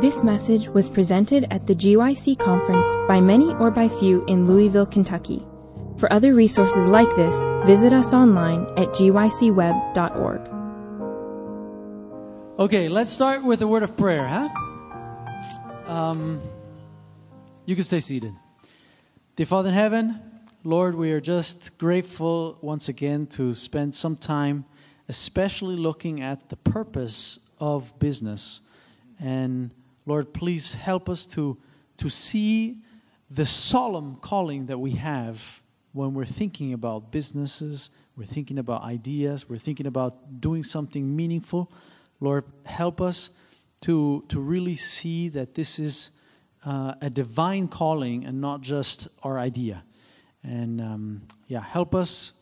This message was presented at the GYC conference by many or by few in Louisville, Kentucky. For other resources like this, visit us online at gycweb.org. Okay, let's start with a word of prayer, huh? Um, you can stay seated. Dear Father in heaven, Lord, we are just grateful once again to spend some time, especially looking at the purpose of business. And Lord, please help us to, to see the solemn calling that we have when we're thinking about businesses, we're thinking about ideas, we're thinking about doing something meaningful. Lord, help us to, to really see that this is uh, a divine calling and not just our idea. And um, yeah, help us,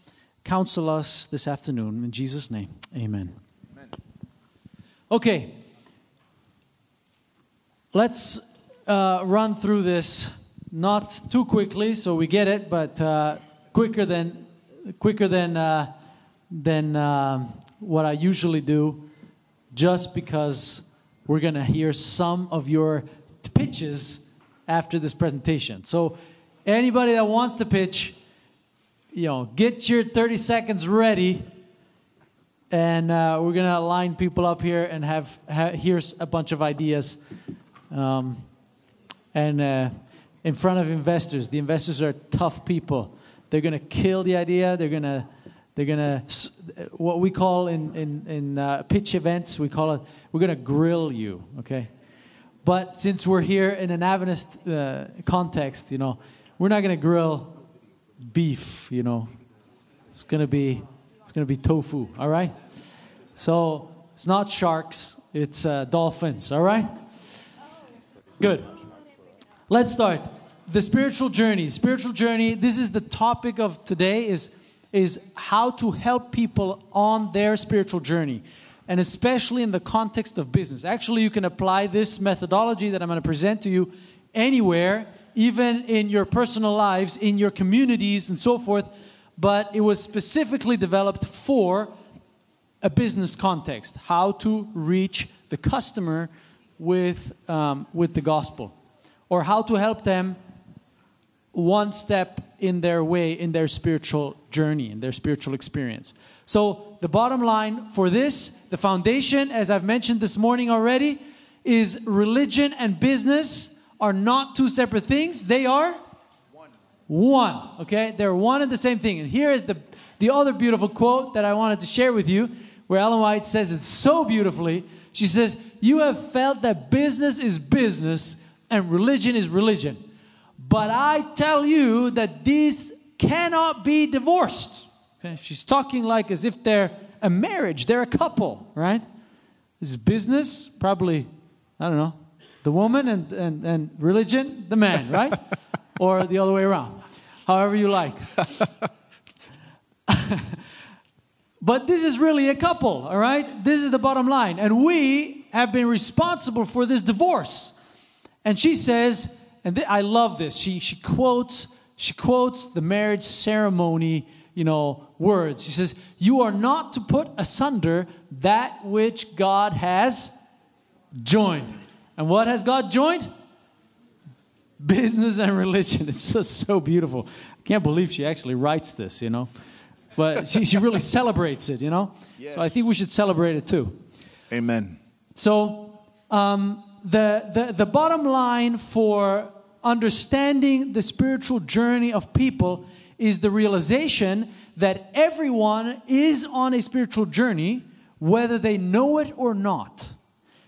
counsel us this afternoon. In Jesus' name, amen. amen. Okay, let's uh, run through this not too quickly so we get it, but uh, quicker than, quicker than, uh, than uh, what I usually do, just because we're going to hear some of your pitches after this presentation. So, anybody that wants to pitch, you know, get your 30 seconds ready. And uh, we're gonna line people up here and have, have here's a bunch of ideas, um, and uh, in front of investors. The investors are tough people. They're gonna kill the idea. They're gonna they're gonna what we call in in in uh, pitch events we call it we're gonna grill you. Okay, but since we're here in an Adventist uh, context, you know, we're not going to grill beef, you know. It's going to be it's going to be tofu, all right? So, it's not sharks, it's uh, dolphins, all right? Good. Let's start. The spiritual journey. Spiritual journey, this is the topic of today is is how to help people on their spiritual journey and especially in the context of business. Actually, you can apply this methodology that I'm going to present to you anywhere, even in your personal lives, in your communities, and so forth. But it was specifically developed for a business context how to reach the customer with, um, with the gospel, or how to help them one step in their way, in their spiritual journey, in their spiritual experience. So, the bottom line for this, the foundation, as I've mentioned this morning already, is religion and business are not two separate things. They are one. One. Okay? They're one and the same thing. And here is the, the other beautiful quote that I wanted to share with you, where Ellen White says it so beautifully. She says, You have felt that business is business and religion is religion. But I tell you that these cannot be divorced. Okay? She's talking like as if they're a marriage, they're a couple, right? This is business, probably, I don't know, the woman and, and, and religion, the man, right? or the other way around, however you like. but this is really a couple, all right? This is the bottom line. And we have been responsible for this divorce. And she says, and th- I love this. She, she quotes she quotes the marriage ceremony you know, words. She says, You are not to put asunder that which God has joined. And what has God joined? Business and religion. It's just so beautiful. I can't believe she actually writes this, you know. But she, she really celebrates it, you know. Yes. So I think we should celebrate it too. Amen. So um, the, the, the bottom line for understanding the spiritual journey of people is the realization that everyone is on a spiritual journey, whether they know it or not,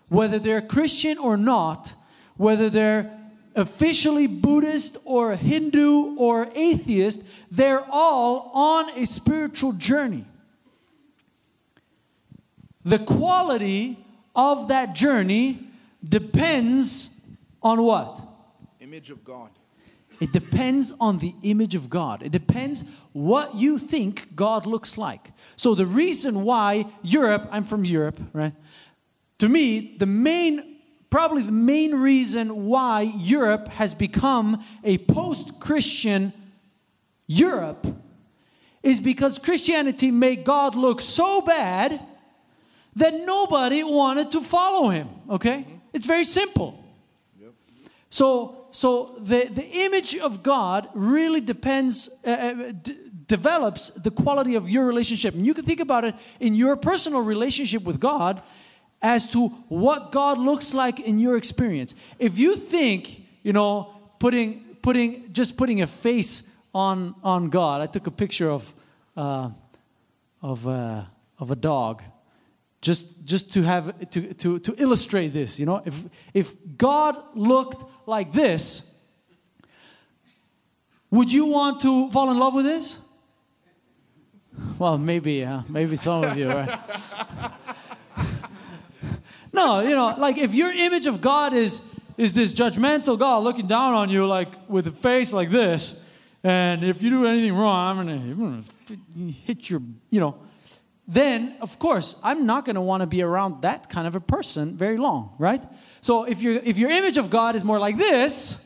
whether they're Christian or not, whether they're officially Buddhist or Hindu or atheist, they're all on a spiritual journey. The quality of that journey depends on what? Image of God. It depends on the image of God. It depends what you think God looks like. So the reason why Europe, I'm from Europe, right? To me, the main probably the main reason why Europe has become a post-Christian Europe is because Christianity made God look so bad that nobody wanted to follow him, okay? It's very simple. So, so the, the image of God really depends, uh, uh, d- develops the quality of your relationship. And you can think about it in your personal relationship with God as to what God looks like in your experience. If you think, you know, putting, putting, just putting a face on, on God, I took a picture of, uh, of, uh, of a dog. Just just to have to, to, to illustrate this you know. If if god looked like this would you want to fall in love with this? Well maybe uh, maybe some of you right no you know like if your image of god is is this judgmental god looking down on you like with a face like this and if you do anything wrong i'm gonna, I'm gonna hit your you know then of course i'm not to want to be around that kind of a person very long right? So if your if your image of god is more like this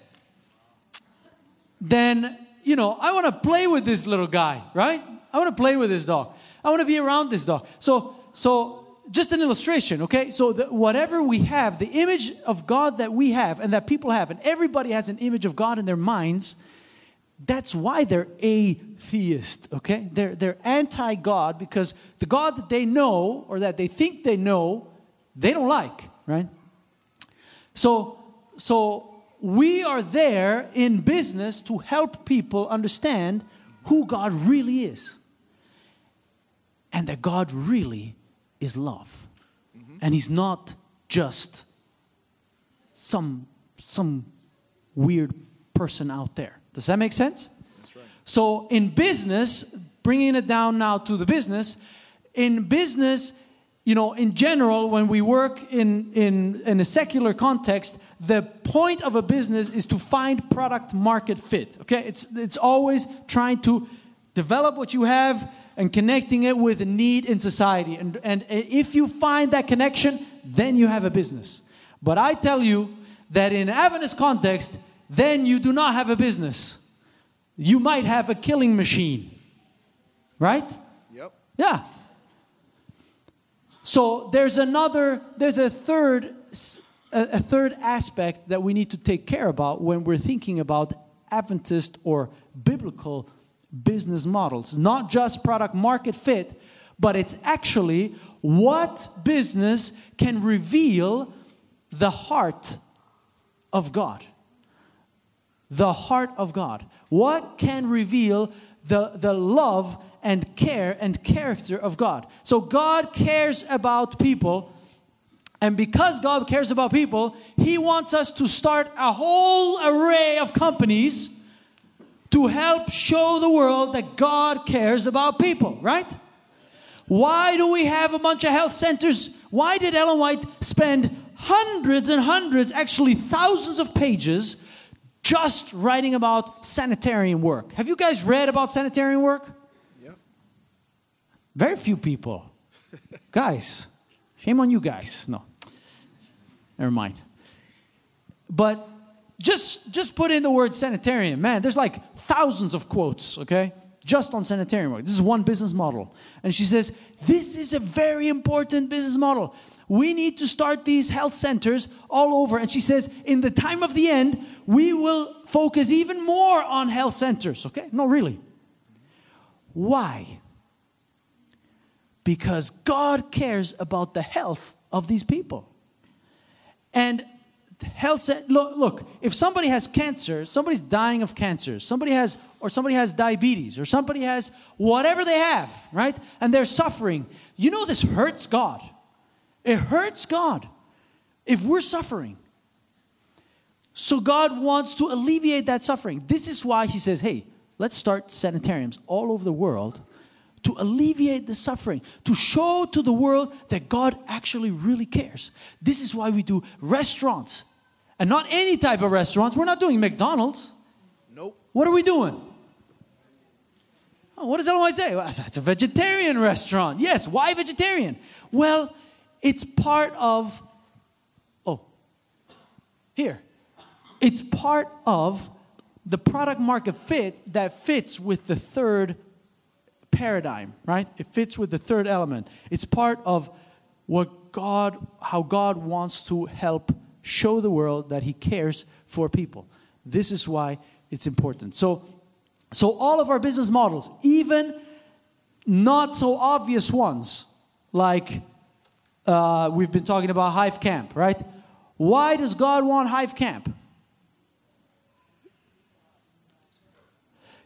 then you know i want to play with this little guy right? I want to play with this dog. I want to be around this dog. So so just an illustration okay so the, whatever we have the image of god that we have and that people have and everybody has an image of god in their minds that's why they're atheist, okay? They're, they're anti God because the God that they know or that they think they know, they don't like, right? So, so we are there in business to help people understand who God really is and that God really is love. And He's not just some, some weird person out there. Does that make sense? right. So, in business, bringing it down now to the business, in business, you know, in general, when we work in, in, in a secular context, the point of a business is to find product market fit. Okay? It's, it's always trying to develop what you have and connecting it with a need in society. And, and if you find that connection, then you have a business. But I tell you that in Adventist context, then you do not have a business. You might have a killing machine. Right? Yep. Yeah. So there's another, there's a third, a third aspect that we need to take care about when we're thinking about Adventist or biblical business models. Not just product market fit, but it's actually what business can reveal the heart of God the heart of God? What can reveal the, the love and care and character of God? So, God cares about people. And because God cares about people, He wants us to start a whole array of companies to help show the world that God cares about people, right? Why do we have a bunch of health centers? Why did Ellen White spend hundreds and hundreds, actually thousands of pages, just writing about sanitarian work? Have you guys read about sanitarian work? Yep. Very few people. guys, shame on you guys. No, never mind. But just just put in the word sanitarium. Man, there's like thousands of quotes, okay? Just on sanitarium work. This is one business model. And she says, This is a very important business model. We need to start these health centers all over. And she says, In the time of the end, we will focus even more on health centers, okay? No, really. Why? Because God cares about the health of these people. And health cen- look, look, if somebody has cancer, somebody's dying of cancer, somebody has or somebody has diabetes or somebody has whatever they have, right? And they're suffering. You know this hurts God. It hurts God if we're suffering. So God wants to alleviate that suffering. This is why he says, "Hey, let's start sanitariums all over the world to alleviate the suffering, to show to the world that God actually really cares. This is why we do restaurants. And not any type of restaurants. We're not doing McDonald's. Nope. What are we doing? Oh, what does Ellen say? Well, it's a vegetarian restaurant. Yes, why vegetarian? Well, it's part of, oh, here. It's part of the product market fit that fits with the third paradigm, right? It fits with the third element. It's part of what God, how God wants to help show the world that he cares for people. This is why it's important. So, so all of our business models, even not so obvious ones, like uh, we've been talking about Hive Camp, right? Why does God want Hive Camp?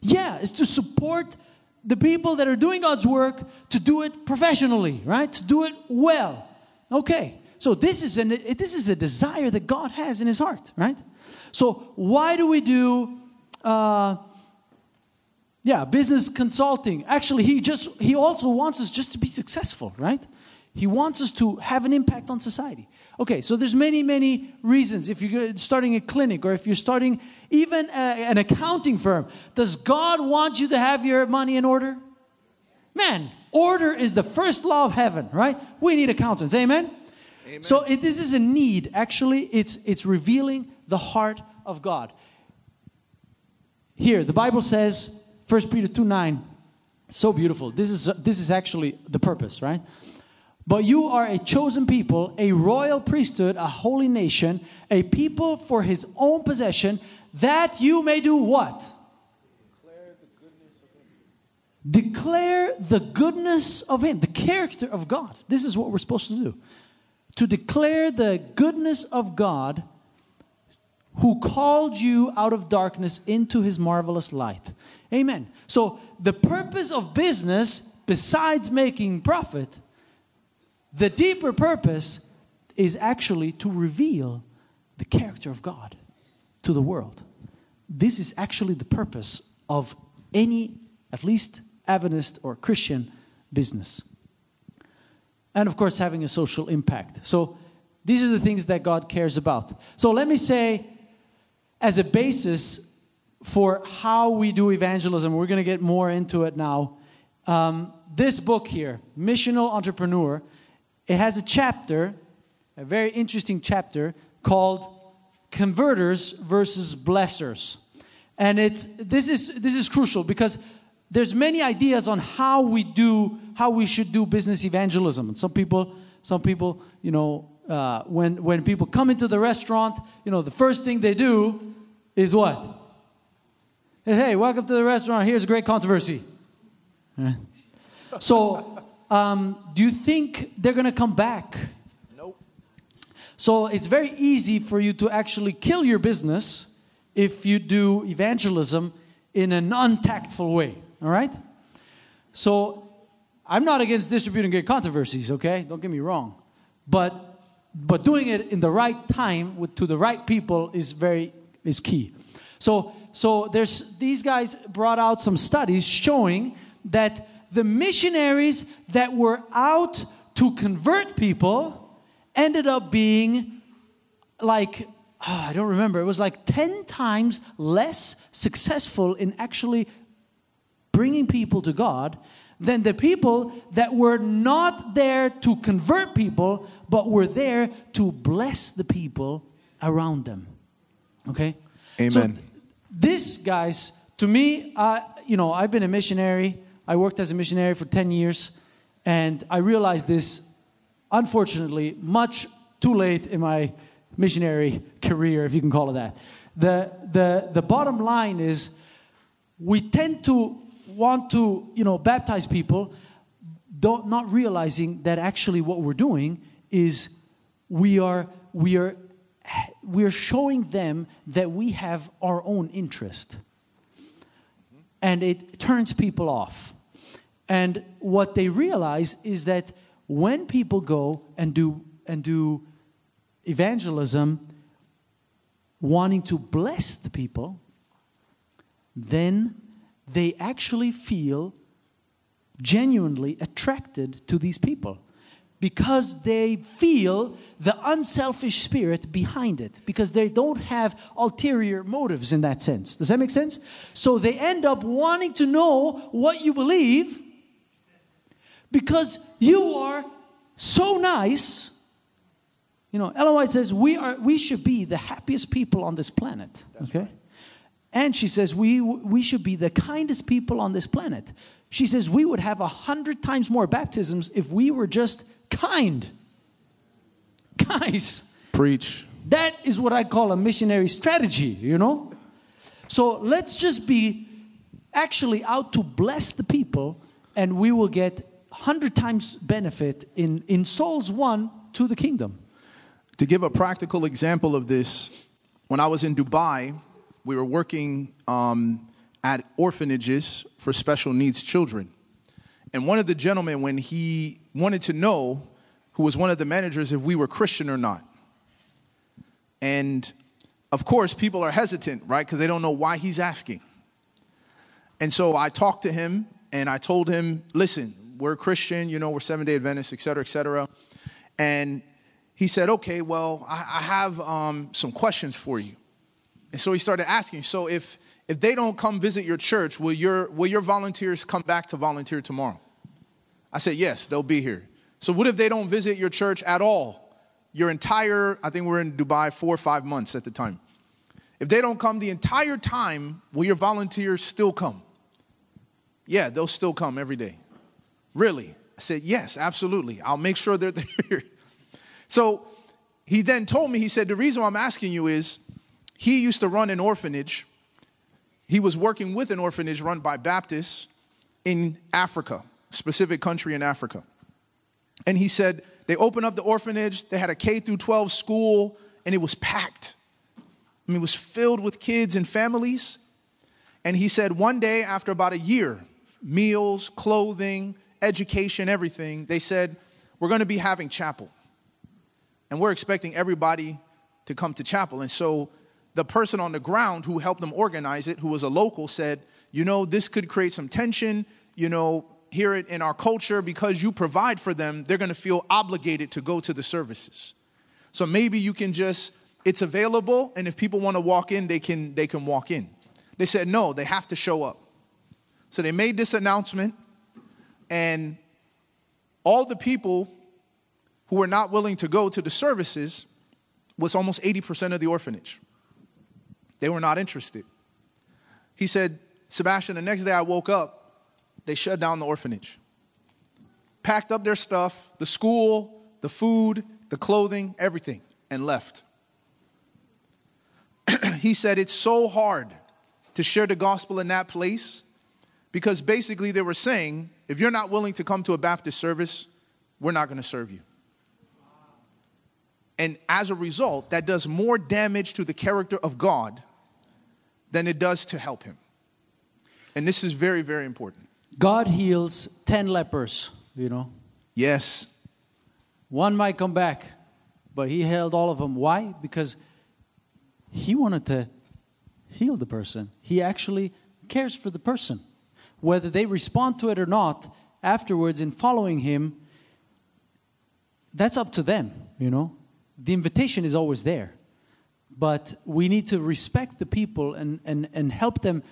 Yeah, it's to support the people that are doing God's work to do it professionally, right? To do it well. Okay. So this is an this is a desire that God has in His heart, right? So why do we do, uh, yeah, business consulting? Actually, He just He also wants us just to be successful, right? He wants us to have an impact on society. Okay, so there's many, many reasons. If you're starting a clinic or if you're starting even a, an accounting firm, does God want you to have your money in order? Man, order is the first law of heaven, right? We need accountants. Amen. Amen. So it, this is a need. Actually, it's it's revealing the heart of God. Here, the Bible says, 1 Peter 2 9, so beautiful. This is this is actually the purpose, right? But you are a chosen people, a royal priesthood, a holy nation, a people for his own possession, that you may do what? Declare the goodness of him, Declare the goodness of him, the character of God. This is what we're supposed to do. To declare the goodness of God who called you out of darkness into his marvelous light. Amen. So, the purpose of business, besides making profit, the deeper purpose is actually to reveal the character of God to the world. This is actually the purpose of any, at least Adventist or Christian business. And of course, having a social impact. So, these are the things that God cares about. So, let me say, as a basis for how we do evangelism, we're going to get more into it now. Um, this book here, Missional Entrepreneur, it has a chapter, a very interesting chapter called Converters versus Blessers. And it's this is this is crucial because there's many ideas on how we do how we should do business evangelism. And some people some people, you know, uh, when when people come into the restaurant, you know, the first thing they do is what? Hey, welcome to the restaurant. Here's a great controversy. So um, do you think they're going to come back? Nope. So it's very easy for you to actually kill your business if you do evangelism in an untactful way. All right? So I'm not against distributing great controversies, okay? Don't get me wrong. But but doing it in the right time with to the right people is very is key. So so there's these guys brought out some studies showing that the missionaries that were out to convert people ended up being like, oh, I don't remember, it was like 10 times less successful in actually bringing people to God than the people that were not there to convert people, but were there to bless the people around them. Okay? Amen. So this, guys, to me, uh, you know, I've been a missionary I worked as a missionary for 10 years, and I realized this, unfortunately, much too late in my missionary career, if you can call it that. The, the, the bottom line is we tend to want to, you know, baptize people, don't, not realizing that actually what we're doing is we are, we are, we are showing them that we have our own interest. And it turns people off. And what they realize is that when people go and do and do evangelism wanting to bless the people, then they actually feel genuinely attracted to these people because they feel the unselfish spirit behind it because they don't have ulterior motives in that sense. Does that make sense? So they end up wanting to know what you believe because you are so nice. You know, Ellen White says we are we should be the happiest people on this planet. That's okay? right. And she says we we should be the kindest people on this planet. She says we would have a hundred times more baptisms if we were just kind. Guys, Preach. That is what I call a missionary strategy, you know? So let's just be actually out to bless the people, and we will get 100 times benefit in, in souls won to the kingdom. To give a practical example of this, when I was in Dubai, we were working um, at orphanages for special needs children. And one of the gentlemen, when he wanted to know, who was one of the managers, if we were Christian or not. And of course, people are hesitant, right? Because they don't know why he's asking. And so I talked to him and I told him, listen, we're Christian, you know, we're Seven day Adventists, et cetera, et cetera. And he said, okay, well, I, I have um, some questions for you. And so he started asking, so if, if they don't come visit your church, will your, will your volunteers come back to volunteer tomorrow? I said, yes, they'll be here. So what if they don't visit your church at all? Your entire, I think we we're in Dubai four or five months at the time. If they don't come the entire time, will your volunteers still come? Yeah, they'll still come every day. Really? I said, yes, absolutely. I'll make sure they're there. so he then told me, he said, the reason I'm asking you is he used to run an orphanage. He was working with an orphanage run by Baptists in Africa, specific country in Africa. And he said, they opened up the orphanage, they had a K through 12 school, and it was packed. I mean, it was filled with kids and families. And he said, one day, after about a year, meals, clothing, education, everything, they said, We're going to be having chapel. And we're expecting everybody to come to chapel. And so the person on the ground who helped them organize it, who was a local, said, You know, this could create some tension. You know, here in our culture, because you provide for them, they're going to feel obligated to go to the services. So maybe you can just, it's available, and if people want to walk in, they can, they can walk in. They said, no, they have to show up. So they made this announcement, and all the people who were not willing to go to the services was almost 80% of the orphanage. They were not interested. He said, Sebastien, the next day I woke up, they shut down the orphanage. Packed up their stuff, the school, the food, the clothing, everything, and left. he said, It's so hard to share the gospel in that place because basically they were saying, if you're not willing to come to a Baptist service, we're not going to serve you. And as a result, that does more damage to the character of God than it does to help him. And this is very, very important. God heals 10 lepers, you know. Yes. One might come back, but he healed all of them. Why? Because he wanted to heal the person. He actually cares for the person. Whether they respond to it or not afterwards in following him, that's up to them, you know. The invitation is always there. But we need to respect the people and, and, and help them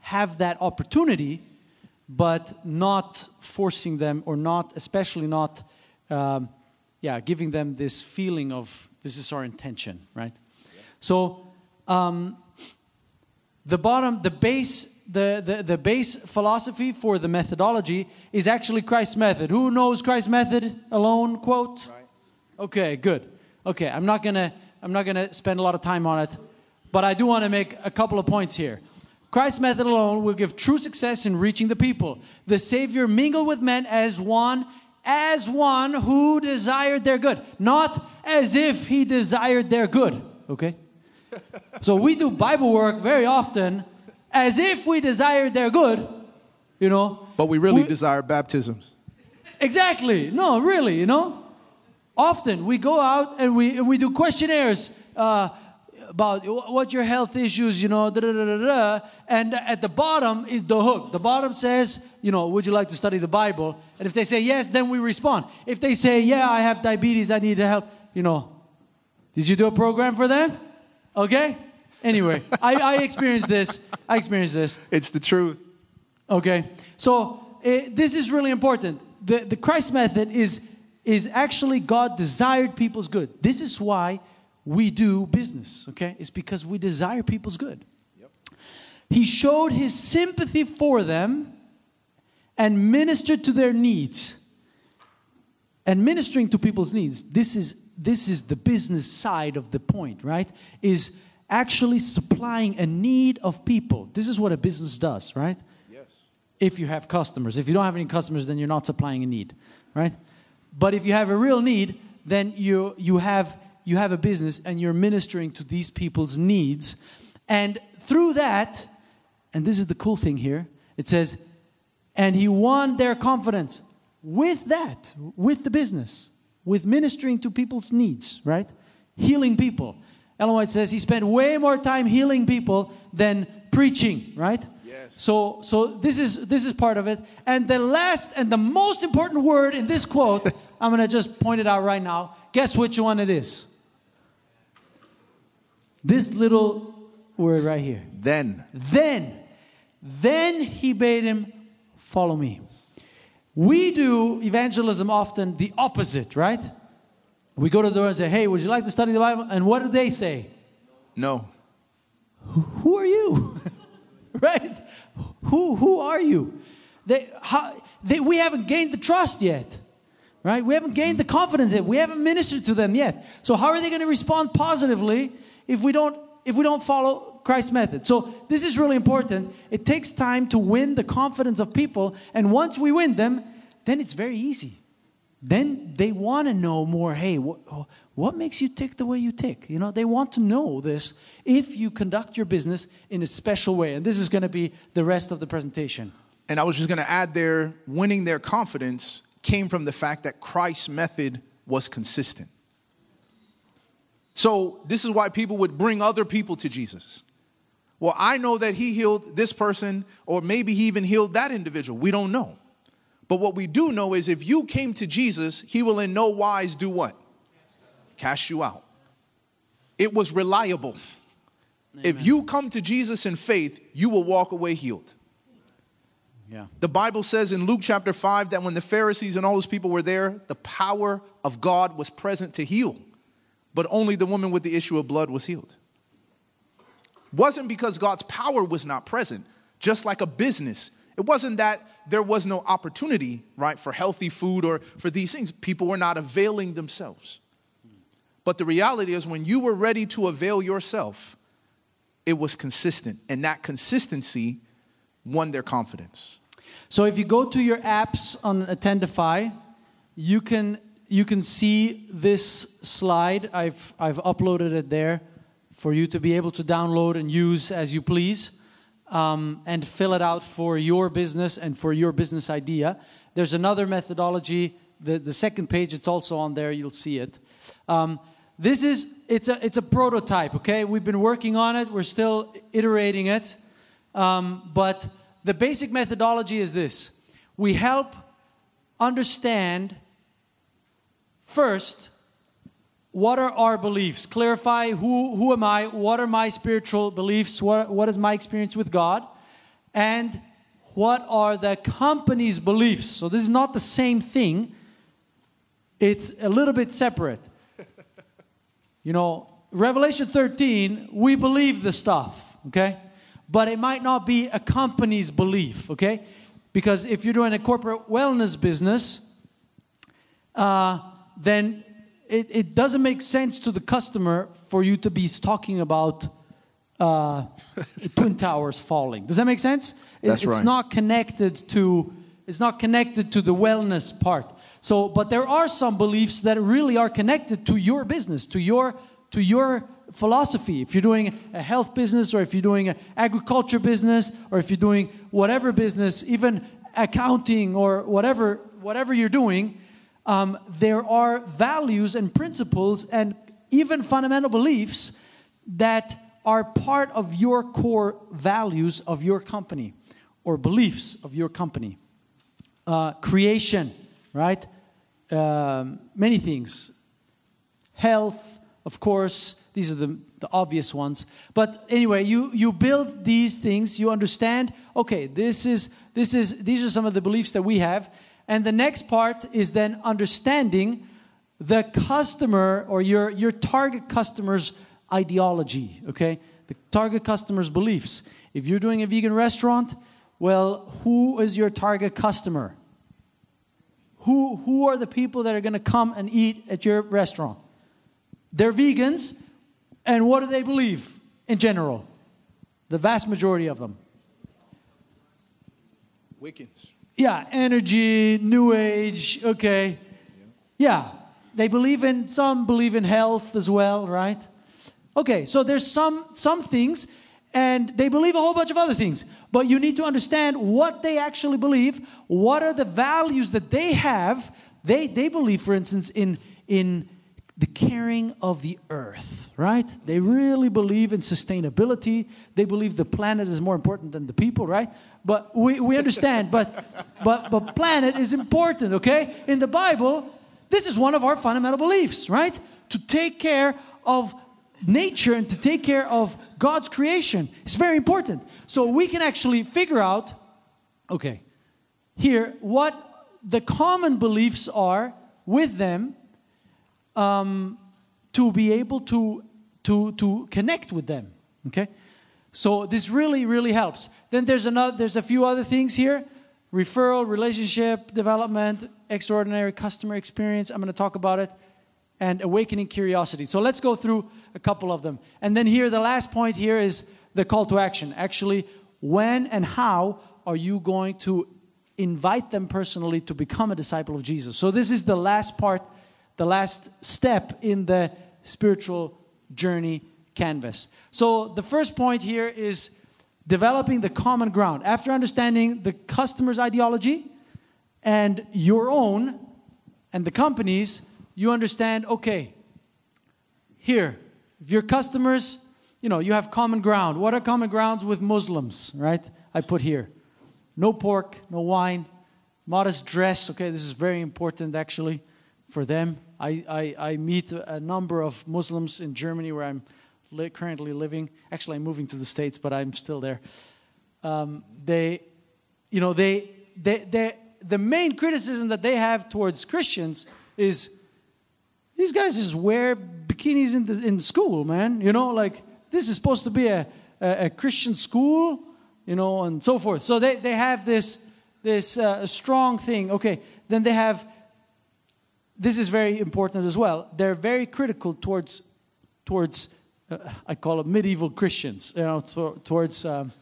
have that opportunity, but not forcing them or not, especially not, um, yeah, giving them this feeling of this is our intention, right? Yeah. So, um, the bottom, the base, the, the, the base philosophy for the methodology is actually Christ's method. Who knows Christ's method alone? Quote. Right. Okay, good. Okay, I'm not gonna I'm not gonna spend a lot of time on it, but I do want to make a couple of points here. Christ's method alone will give true success in reaching the people. The Savior mingled with men as one, as one who desired their good, not as if he desired their good. Okay? so we do Bible work very often as if we desired their good, you know. But we really we, desire baptisms. Exactly. No, really, you know. Often we go out and we and we do questionnaires uh, about what your health issues, you know, da, da, da, da, and at the bottom is the hook. The bottom says, you know, would you like to study the Bible? And if they say yes, then we respond. If they say, yeah, I have diabetes, I need help, you know, did you do a program for them? Okay? Anyway, I, I experienced this. I experienced this. It's the truth. Okay. So uh, this is really important. The, the Christ method is, is actually God desired people's good. This is why we do business, okay? It's because we desire people's good. Yep. He showed his sympathy for them and ministered to their needs. And ministering to people's needs, this is this is the business side of the point, right? Is actually supplying a need of people. This is what a business does, right? Yes. If you have customers. If you don't have any customers, then you're not supplying a need, right? But if you have a real need, then you you have you have a business and you're ministering to these people's needs. And through that, and this is the cool thing here, it says, and he won their confidence with that, with the business, with ministering to people's needs, right? Healing people. Ellen White says he spent way more time healing people than preaching, right? Yes. So, so this is this is part of it. And the last and the most important word in this quote, I'm gonna just point it out right now. Guess which one it is? This little word right here. Then. Then, then he bade him follow me. We do evangelism often the opposite, right? We go to the door and say, "Hey, would you like to study the Bible?" And what do they say? No. who are you? Right? Who who are you? They, how, they, we haven't gained the trust yet right? We haven't gained the mm-hmm. confidence yet. We haven't ministered to them yet. So how are they going to respond positively if we don't if we don't follow christ's method? So this is really important. It takes time to win the confidence of people and once we win them then it's very easy then they want to know more hey what, what makes you tick the way you tick you know they want to know this if you conduct your business in a special way and this is going to be the rest of the presentation And I was just going to add there, winning their confidence came from the fact that Christ's method was consistent. So, this is why people would bring other people to Jesus. Well, I know that he healed this person, or maybe he even healed that individual. We don't know. But what we do know is if you came to Jesus, he will in no wise do what? Cast you out. It was reliable. If you come to Jesus in faith, you will walk away healed. yeah The Bible says in Luke chapter 5 that when the Pharisees and all those people were there, the power of God was present to heal, but only the woman with the issue of blood was healed. Wasn't because God's power was not present, just like a business. It wasn't that there was no opportunity, right, for healthy food or for these things. People were not availing themselves. But the reality is, when you were ready to avail yourself, it was consistent, and that consistency won their confidence. So if you go to your apps on Attendify, you can you can see this slide. I've I've uploaded it there for you to be able to download and use as you please, um, and fill it out for your business and for your business idea. There's another methodology. The the second page, it's also on there. You'll see it. Um, this is it's a it's a prototype. Okay, we've been working on it. We're still iterating it. Um, but the basic methodology is this we help understand first what are our beliefs? Clarify who, who am i? What are my spiritual beliefs? What, what is my experience with god? And what are the company's beliefs? So this is not the same thing. It's a little bit separate. You know, Revelation 13, we believe the stuff, okay? But it might not be a company's belief, okay? Because if you're doing a corporate wellness business, uh, then it, it doesn't make sense to the customer for you to be talking about uh, twin towers falling. Does that make sense? It- That's it's right. not connected to it's not connected to the wellness part. So, but there are some beliefs that really are connected to your business, to your to your philosophy. If you're doing a health business, or if you're doing an agriculture business, or if you're doing whatever business, even accounting or whatever whatever you're doing, um, there are values and principles and even fundamental beliefs that are part of your core values of your company or beliefs of your company. Uh, creation, right? Um, many things. Health, of course, these are the, the obvious ones. But anyway, you, you build these things, you understand, okay, this is, this is, these are some of the beliefs that we have. And the next part is then understanding the customer or your, your target customer's ideology, okay? The target customer's beliefs. If you're doing a vegan restaurant, well, who is your target customer? Who, who are the people that are to come and eat at your restaurant? They're vegans, and what do they believe in general? The vast majority of them. Wiccans. Yeah, energy, new age, okay. Yeah, they believe in some believe in health as well, right? Okay, so there's some some things and they believe a whole bunch of other things. But you need to understand what they actually believe, what are the values that they have. They they believe for instance in in the caring of the earth, right? They really believe in sustainability. They believe the planet is more important than the people, right? But we, we understand, but, but, but planet is important, okay? In the Bible, this is one of our fundamental beliefs, right? To take care of nature and to take care of God's creation is very important. So we can actually figure out, okay, here, what the common beliefs are with them um, to be able to, to, to connect with them. Okay? So this really, really helps. Then there's another there's a few other things here. Referral, relationship development, extraordinary customer experience. I'm going to talk about it. And awakening curiosity. So let's go through a couple of them. And then here, the last point here is the call to action. Actually, when and how are you going to invite them personally to become a disciple of Jesus? So this is the last part the last step in the spiritual journey canvas. So the first point here is developing the common ground. After understanding the customer's ideology and your own and the company's, you understand, okay, here, if your customers, you know, you have common ground. What are common grounds with Muslims, right? I put here. No pork, no wine, modest dress. Okay, this is very important actually for them. I, I, I meet a number of Muslims in Germany where I'm li- currently living. Actually, I'm moving to the States, but I'm still there. Um, they, you know, they, they, they, the main criticism that they have towards Christians is these guys just wear bikinis in, the, in school, man. You know, like this is supposed to be a, a, a Christian school, you know, and so forth. So they, they have this, this uh, strong thing. Okay, then they have this is very important as well. They're very critical towards, towards uh, I call them medieval Christians, you know, to, towards, um,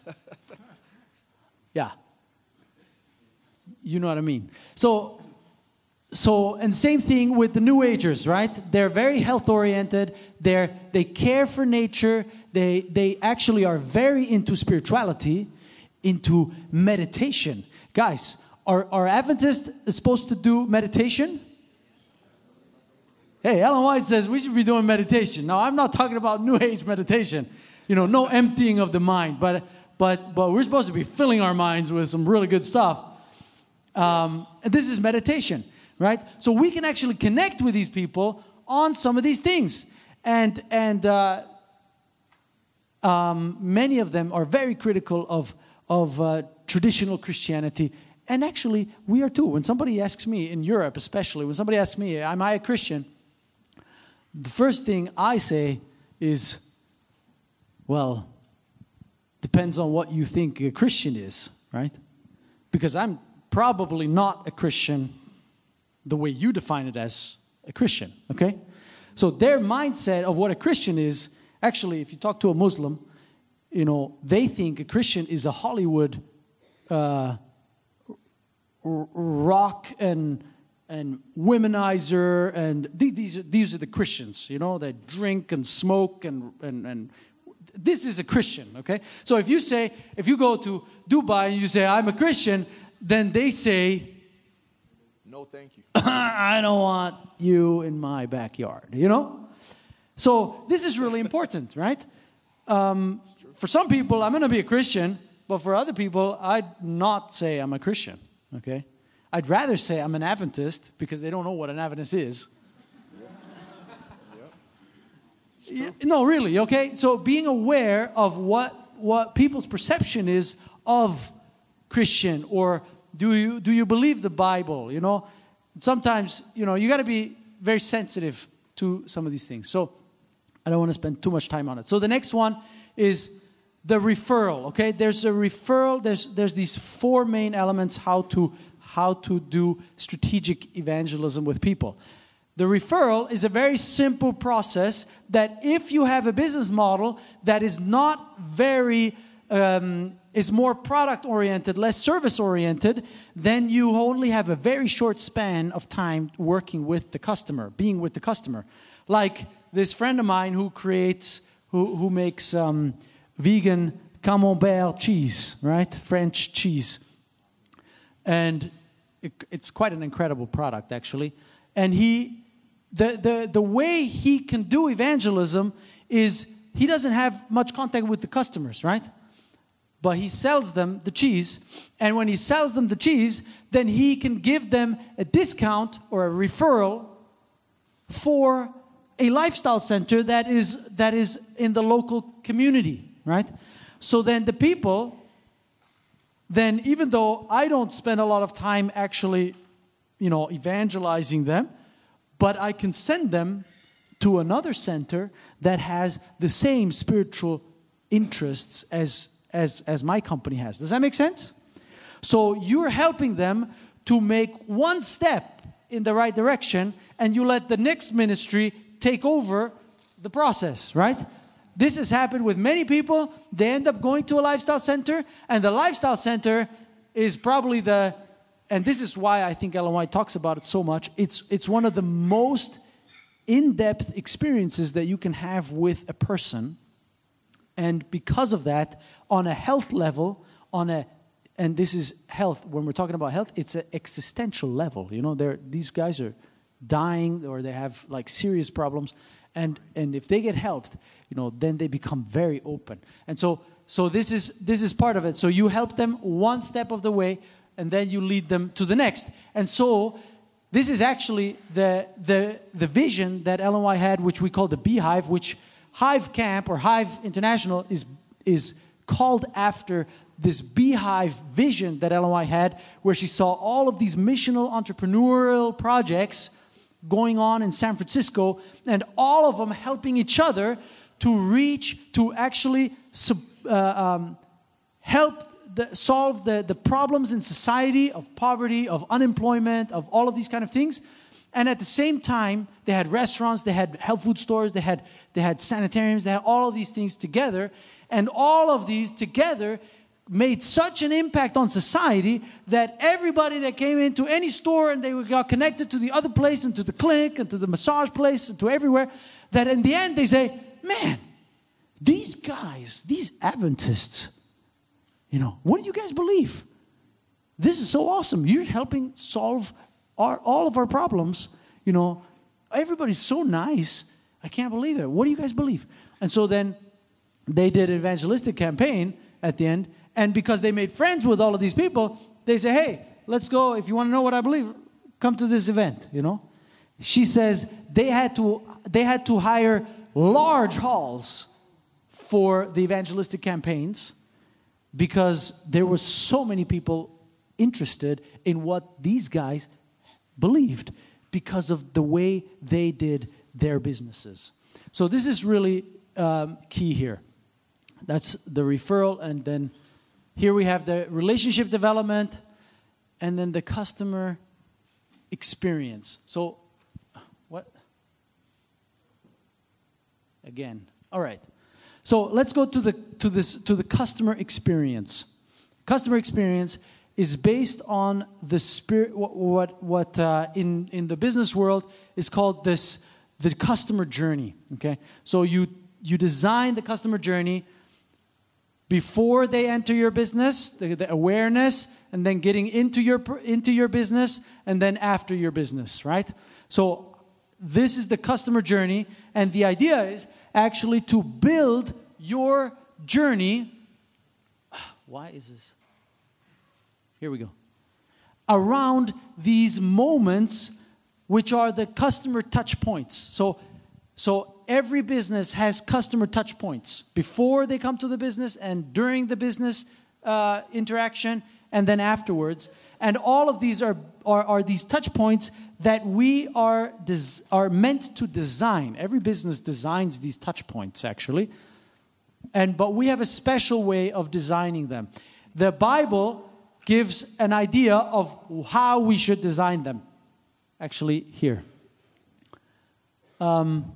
yeah. You know what I mean. So, so, and same thing with the New Agers, right? They're very health oriented. They're, they care for nature. They, they actually are very into spirituality, into meditation. Guys, are, are Adventists supposed to do meditation? Hey, Ellen White says we should be doing meditation. Now, I'm not talking about New Age meditation, you know, no emptying of the mind, but, but, but we're supposed to be filling our minds with some really good stuff. Um, and this is meditation, right? So we can actually connect with these people on some of these things. And, and uh, um, many of them are very critical of, of uh, traditional Christianity. And actually, we are too. When somebody asks me, in Europe especially, when somebody asks me, Am I a Christian? The first thing I say is, well, depends on what you think a Christian is, right? Because I'm probably not a Christian the way you define it as a Christian, okay? So their mindset of what a Christian is, actually, if you talk to a Muslim, you know, they think a Christian is a Hollywood uh, rock and and womanizer and these, these are the christians you know that drink and smoke and, and, and this is a christian okay? So if you say if you go to dubai and you say i'm a christian then they say no thank you. I don't want you in my backyard you know? So this is really important right? Um, for some people i'm going to be a christian but for other people i'd not say i'm a christian okay I'd rather say I'm an Adventist because they don't know what an Adventist is. Yeah, no, really, okay? So being aware of what, what people's perception is of Christian or do you, do you believe the Bible, you know? Sometimes, you know, you got to be very sensitive to some of these things. So I don't want to spend too much time on it. So the next one is the referral, okay? There's a referral, there's, there's these four main elements how to how to do strategic evangelism with people. The referral is a very simple process that if you have a business model that is not very um, is more product oriented, less service oriented, then you only have a very short span of time working with the customer, being with the customer. Like this friend of mine who creates, who, who makes um, vegan camembert cheese, right? French cheese. And it's quite an incredible product, actually. And he, the, the, the way he can do evangelism is he doesn't have much contact with the customers, right? but he sells them the cheese. And when he sells them the cheese, then he can give them a discount or a referral for a lifestyle center that is that is in the local community, right? So then the people then even though I don't spend a lot of time actually, you know, evangelizing them, but I can send them to another center that has the same spiritual interests as as, as my company has. Does that make sense? So you're helping them to make one step in the right direction, and you let the next ministry take over the process, right? This has happened with many people. They end up going to a lifestyle center, and the lifestyle center is probably the, and this is why I think Ellen White talks about it so much. It's, it's one of the most in depth experiences that you can have with a person and because of that, on a health level, on a and this is health. When we're talking about health, it's an existential level. You know, these guys are dying or they have like serious problems, and and if they get helped, you know, then they become very open. And so so this is this is part of it. So you help them one step of the way, and then you lead them to the next. And so this is actually the the the vision that White had, which we call the beehive, which Hive Camp or Hive International is, is called after this beehive vision that White had, where she saw all of these missional entrepreneurial projects going on in San Francisco, and all of them helping each other to reach, to actually uh, um, help the, solve the, the problems in society of poverty, of unemployment, of all of these kind of things. And at the same time, they had restaurants, they had health food stores, they had, they had sanitariums, they had all of these things together. And all of these together made such an impact on society that everybody that came into any store and they got connected to the other place and to the clinic and to the massage place and to everywhere, that in the end they say, man, these guys, these Adventists, you know, what do you guys believe? This is so awesome. You're helping solve our, all of our problems, you know, everybody's so nice. I can't believe it. What do you guys believe? And so then they did an evangelistic campaign at the end. And because they made friends with all of these people, they say, hey, let's go. If you want to know what I believe, come to this event, you know? She says they had to, they had to hire large halls for the evangelistic campaigns because there were so many people interested in what these guys believed because of the way they did their businesses. So, this is really um, key here. That's the referral, and then here we have the relationship development and then the customer experience. So, what? Again. All right. So let's go to the to this to the customer experience. Customer experience is based on the spirit what what, what uh, in in the business world is called this the customer journey okay so you you design the customer journey before they enter your business the, the awareness and then getting into your into your business and then after your business right so this is the customer journey and the idea is actually to build your journey why is this here we go. Around these moments, which are the customer touch points. So, so every business has customer touch points before they come to the business and during the business uh, interaction and then afterwards. And all of these are, are, are these touch points that we are, des- are meant to design. Every business designs these touch points, actually. And, but we have a special way of designing them. The Bible gives an idea of how we should design them. Actually, here. Um,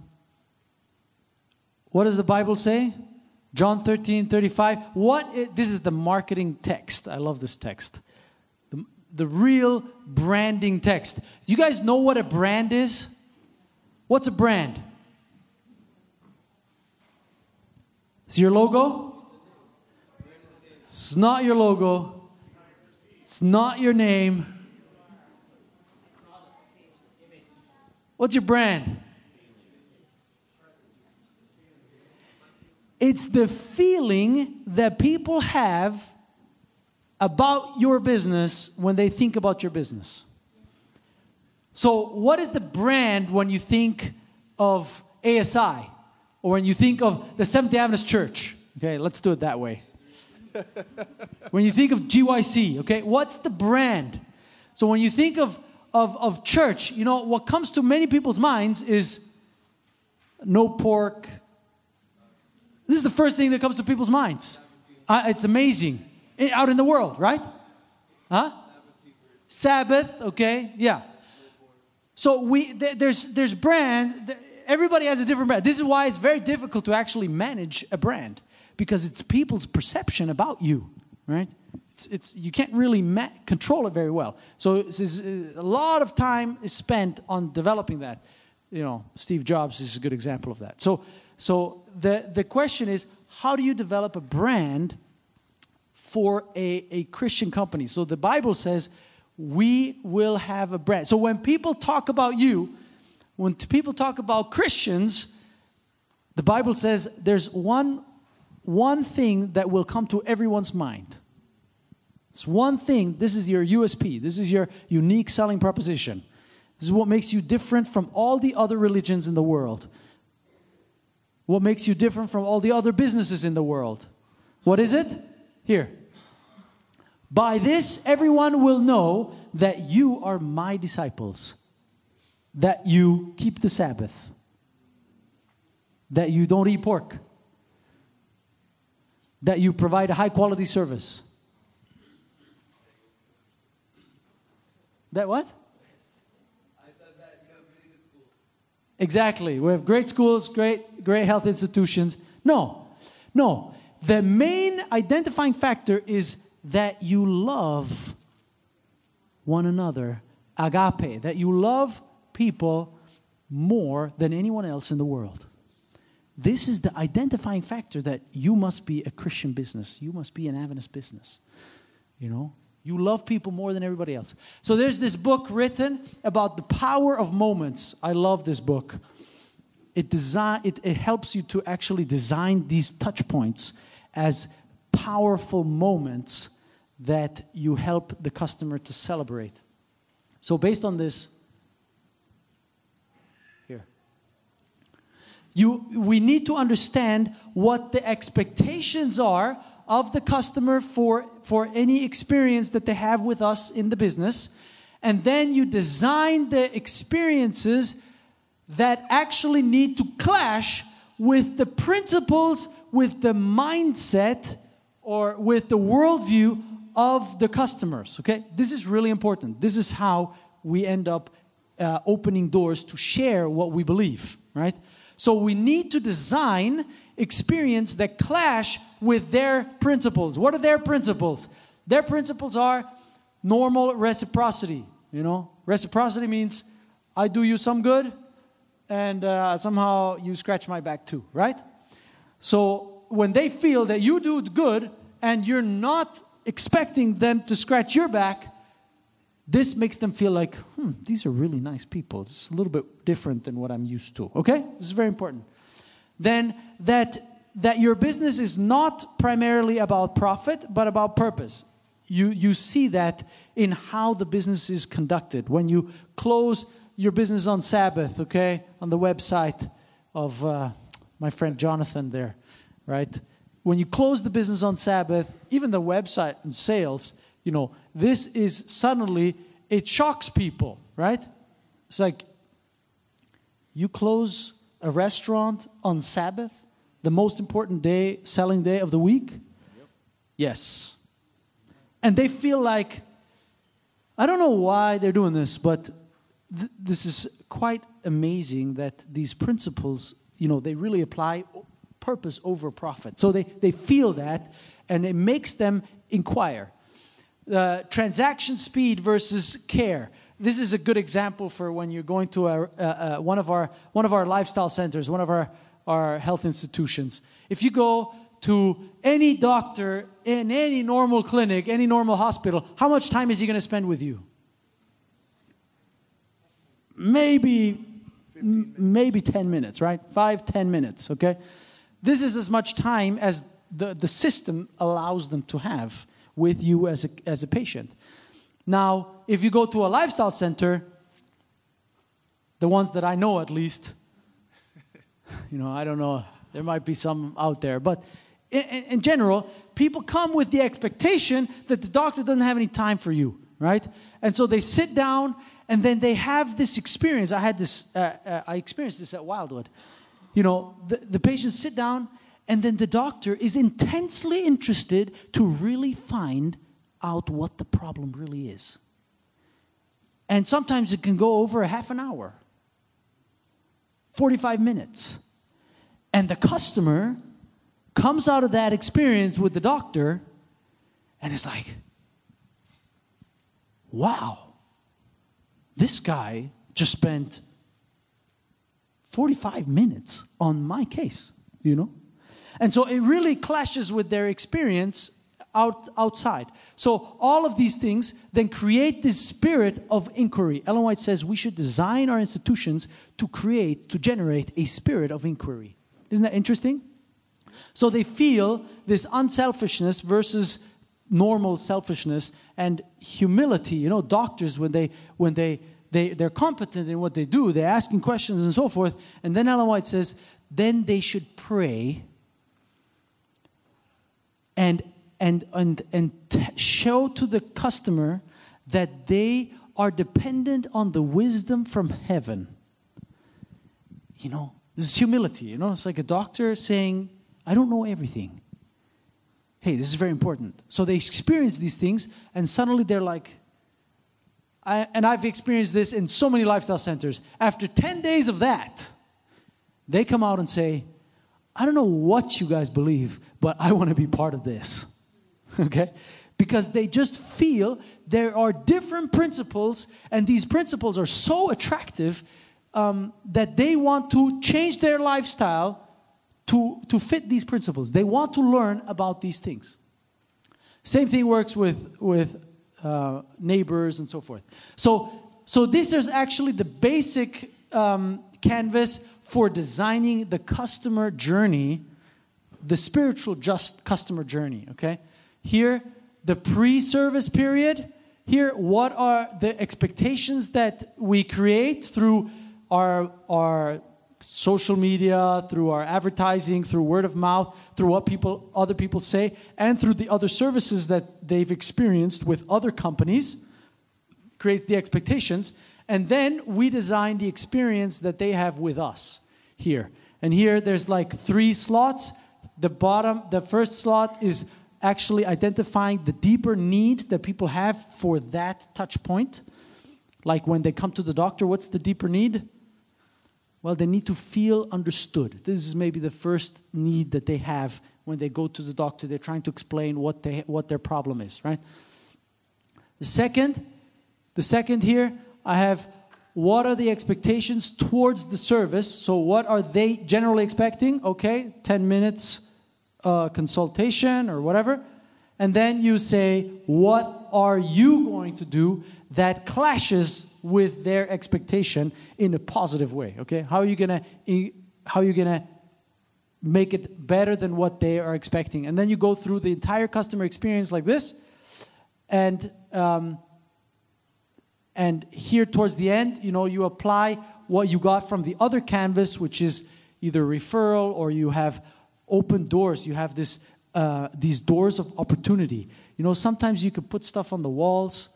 what does the Bible say? John 13, 35. What this is the marketing text. I love this text. The, the real branding text. You guys know what a brand is? What's a brand? It's your logo? It's not your logo. It's not your name. What's your brand? It's the feeling that people have about your business when they think about your business. So, what is the brand when you think of ASI or when you think of the Seventh day Adventist Church? Okay, let's do it that way. when you think of GYC, okay, what's the brand? So, when you think of, of, of church, you know, what comes to many people's minds is no pork, this is the first thing that comes to people's minds. Uh, it's amazing. I- out in the world, right? Huh? Sabbath, okay, yeah. So we th- there's there's brand. th- Everybody has a different brand. This is why it's very difficult to actually manage a brand because it's people's perception about you, right? It's, it's you can't really ma- control it very well. So is, uh, a lot of time is spent on developing that. You know, Steve Jobs is a good example of that. So so the the question is, how do you develop a brand for a, a Christian company. So the Bible says we will have a brand. So when people talk about you, when people talk about Christians, the Bible says there's one, one thing that will come to everyone's mind. It's one thing, this is your USP, this is your unique selling proposition. This is what makes you different from all the other religions in the world. What makes you different from all the other businesses in the world? What is it? Here. By this, everyone will know that you are my disciples, that you keep the Sabbath, that you don't eat pork, that you provide a high quality service. That what? I said that You have really good schools. exactly. We have great schools, great, great health institutions. No, no. The main identifying factor is that you love one another, agape, that you love people more than anyone else in the world. This is the identifying factor that you must be a Christian business. You must be an Adventist business. You know, you love people more than everybody else. So there's this book written about the power of moments. I love this book. It design it, it helps you to actually design these touch points as powerful moments that you help the customer to celebrate. So based on this here you we need to understand what the expectations are of the customer for for any experience that they have with us in the business and then you design the experiences that actually need to clash with the principles with the mindset or with the worldview of the customers okay this is really important this is how we end up uh, opening doors to share what we believe right so we need to design experience that clash with their principles. What are their principles? Their principles are normal reciprocity. You know, reciprocity means I do you some good, and uh, somehow you scratch my back too, right? So when they feel that you do good and you're not expecting them to scratch your back, this makes them feel like, hmm, these are really nice people. It's a little bit different than what I'm used to. Okay? This is very important. Then that that your business is not primarily about profit, but about purpose. You you see that in how the business is conducted. When you close your business on Sabbath, okay, on the website of uh, my friend Jonathan there, right? When you close the business on Sabbath, even the website and sales, you know, this is suddenly, it shocks people, right? It's like, you close a restaurant on Sabbath, the most important day, selling day of the week? Yes. And they feel like, I don't know why they're doing this, but th- this is quite amazing that these principles, you know, they really apply purpose over profit. So they, they feel that, and it makes them inquire. Uh, transaction speed versus care. This is a good example for when you're going to a, one, of our, one of our lifestyle centers, one of our, our health institutions. If you go to any doctor in any normal clinic, any normal hospital, how much time is he going to spend with you? Maybe, maybe 10 minutes, right? Five, 10 minutes, okay? This is as much time as the, the system allows them to have with you as a, as a patient. Now, if you go to a lifestyle center, the ones that I know at least, you know, I don't know, there might be some out there, but in, in, general, people come with the expectation that the doctor doesn't have any time for you, right? And so they sit down and then they have this experience. I had this, uh, uh, I experienced this at Wildwood. You know, the, the patients sit down and then the doctor is intensely interested to really find out what the problem really is. And sometimes it can go over a half an hour, 45 minutes. And the customer comes out of that experience with the doctor and is like, wow, this guy just spent 45 minutes on my case, you know? And so it really clashes with their experience out, outside. So all of these things then create this spirit of inquiry. Ellen White says we should design our institutions to create, to generate a spirit of inquiry. Isn't that interesting? So they feel this unselfishness versus normal selfishness and humility. You know, doctors when they when they they, they're competent in what they do, they're asking questions and so forth. And then Ellen White says, then they should pray and and and and t- show to the customer that they are dependent on the wisdom from heaven. You know, this is humility, you know, it's like a doctor saying, I don't know everything. Hey, this is very important. So they experience these things, and suddenly they're like, I, and I've experienced this in so many lifestyle centers. After 10 days of that, they come out and say, I don't know what you guys believe, but I want to be part of this. okay? Because they just feel there are different principles, and these principles are so attractive um, that they want to change their lifestyle to, to fit these principles. They want to learn about these things. Same thing works with, with uh, neighbors and so forth. So, so this is actually the basic um, canvas for designing the customer journey, the spiritual just customer journey. Okay, here the pre-service period. Here, what are the expectations that we create through our our social media, through our advertising, through word of mouth, through what people other people say, and through the other services that they've experienced with other companies, creates the expectations, and then we design the experience that they have with us here. And here there's like three slots. The bottom, the first slot is actually identifying the deeper need that people have for that touch point. Like when they come to the doctor, what's the deeper need? Well, they need to feel understood. This is maybe the first need that they have when they go to the doctor. They're trying to explain what, they, what their problem is, right? The second, the second here, I have what are the expectations towards the service? So, what are they generally expecting? Okay, 10 minutes uh, consultation or whatever. And then you say, what are you going to do that clashes with their expectation in a positive way okay? How are you gonna how are you gonna make it better than what they are expecting? And then you go through the entire customer experience like this and um, and here towards the end you know you apply what you got from the other canvas which is either referral or you have open doors. You have this uh, these doors of opportunity. You know sometimes you can put stuff on the walls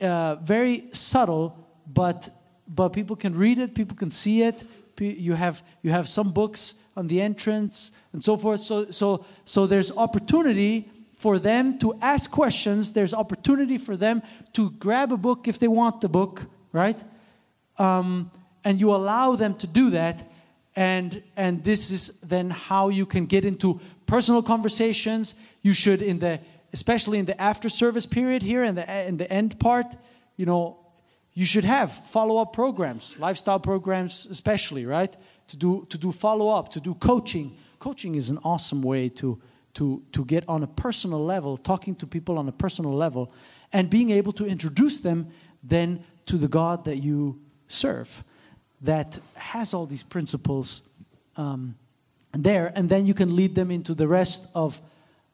uh, very subtle, but but people can read it, people can see it. You have you have some books on the entrance and so forth. So so so there's opportunity for them to ask questions. There's opportunity for them to grab a book if they want the book, right? um, and you allow them to do that. And, and this is then how you can get into personal conversations. You should, in the, especially in the after service period here and the, in the end part, you know, you should have follow-up programs, lifestyle programs especially, right? To do, to do follow-up, to do coaching. Coaching is an awesome way to, to, to get on a personal level, talking to people on a personal level, and being able to introduce them then to the God that you serve that has all these principles um, there, and then you can lead them into the rest of,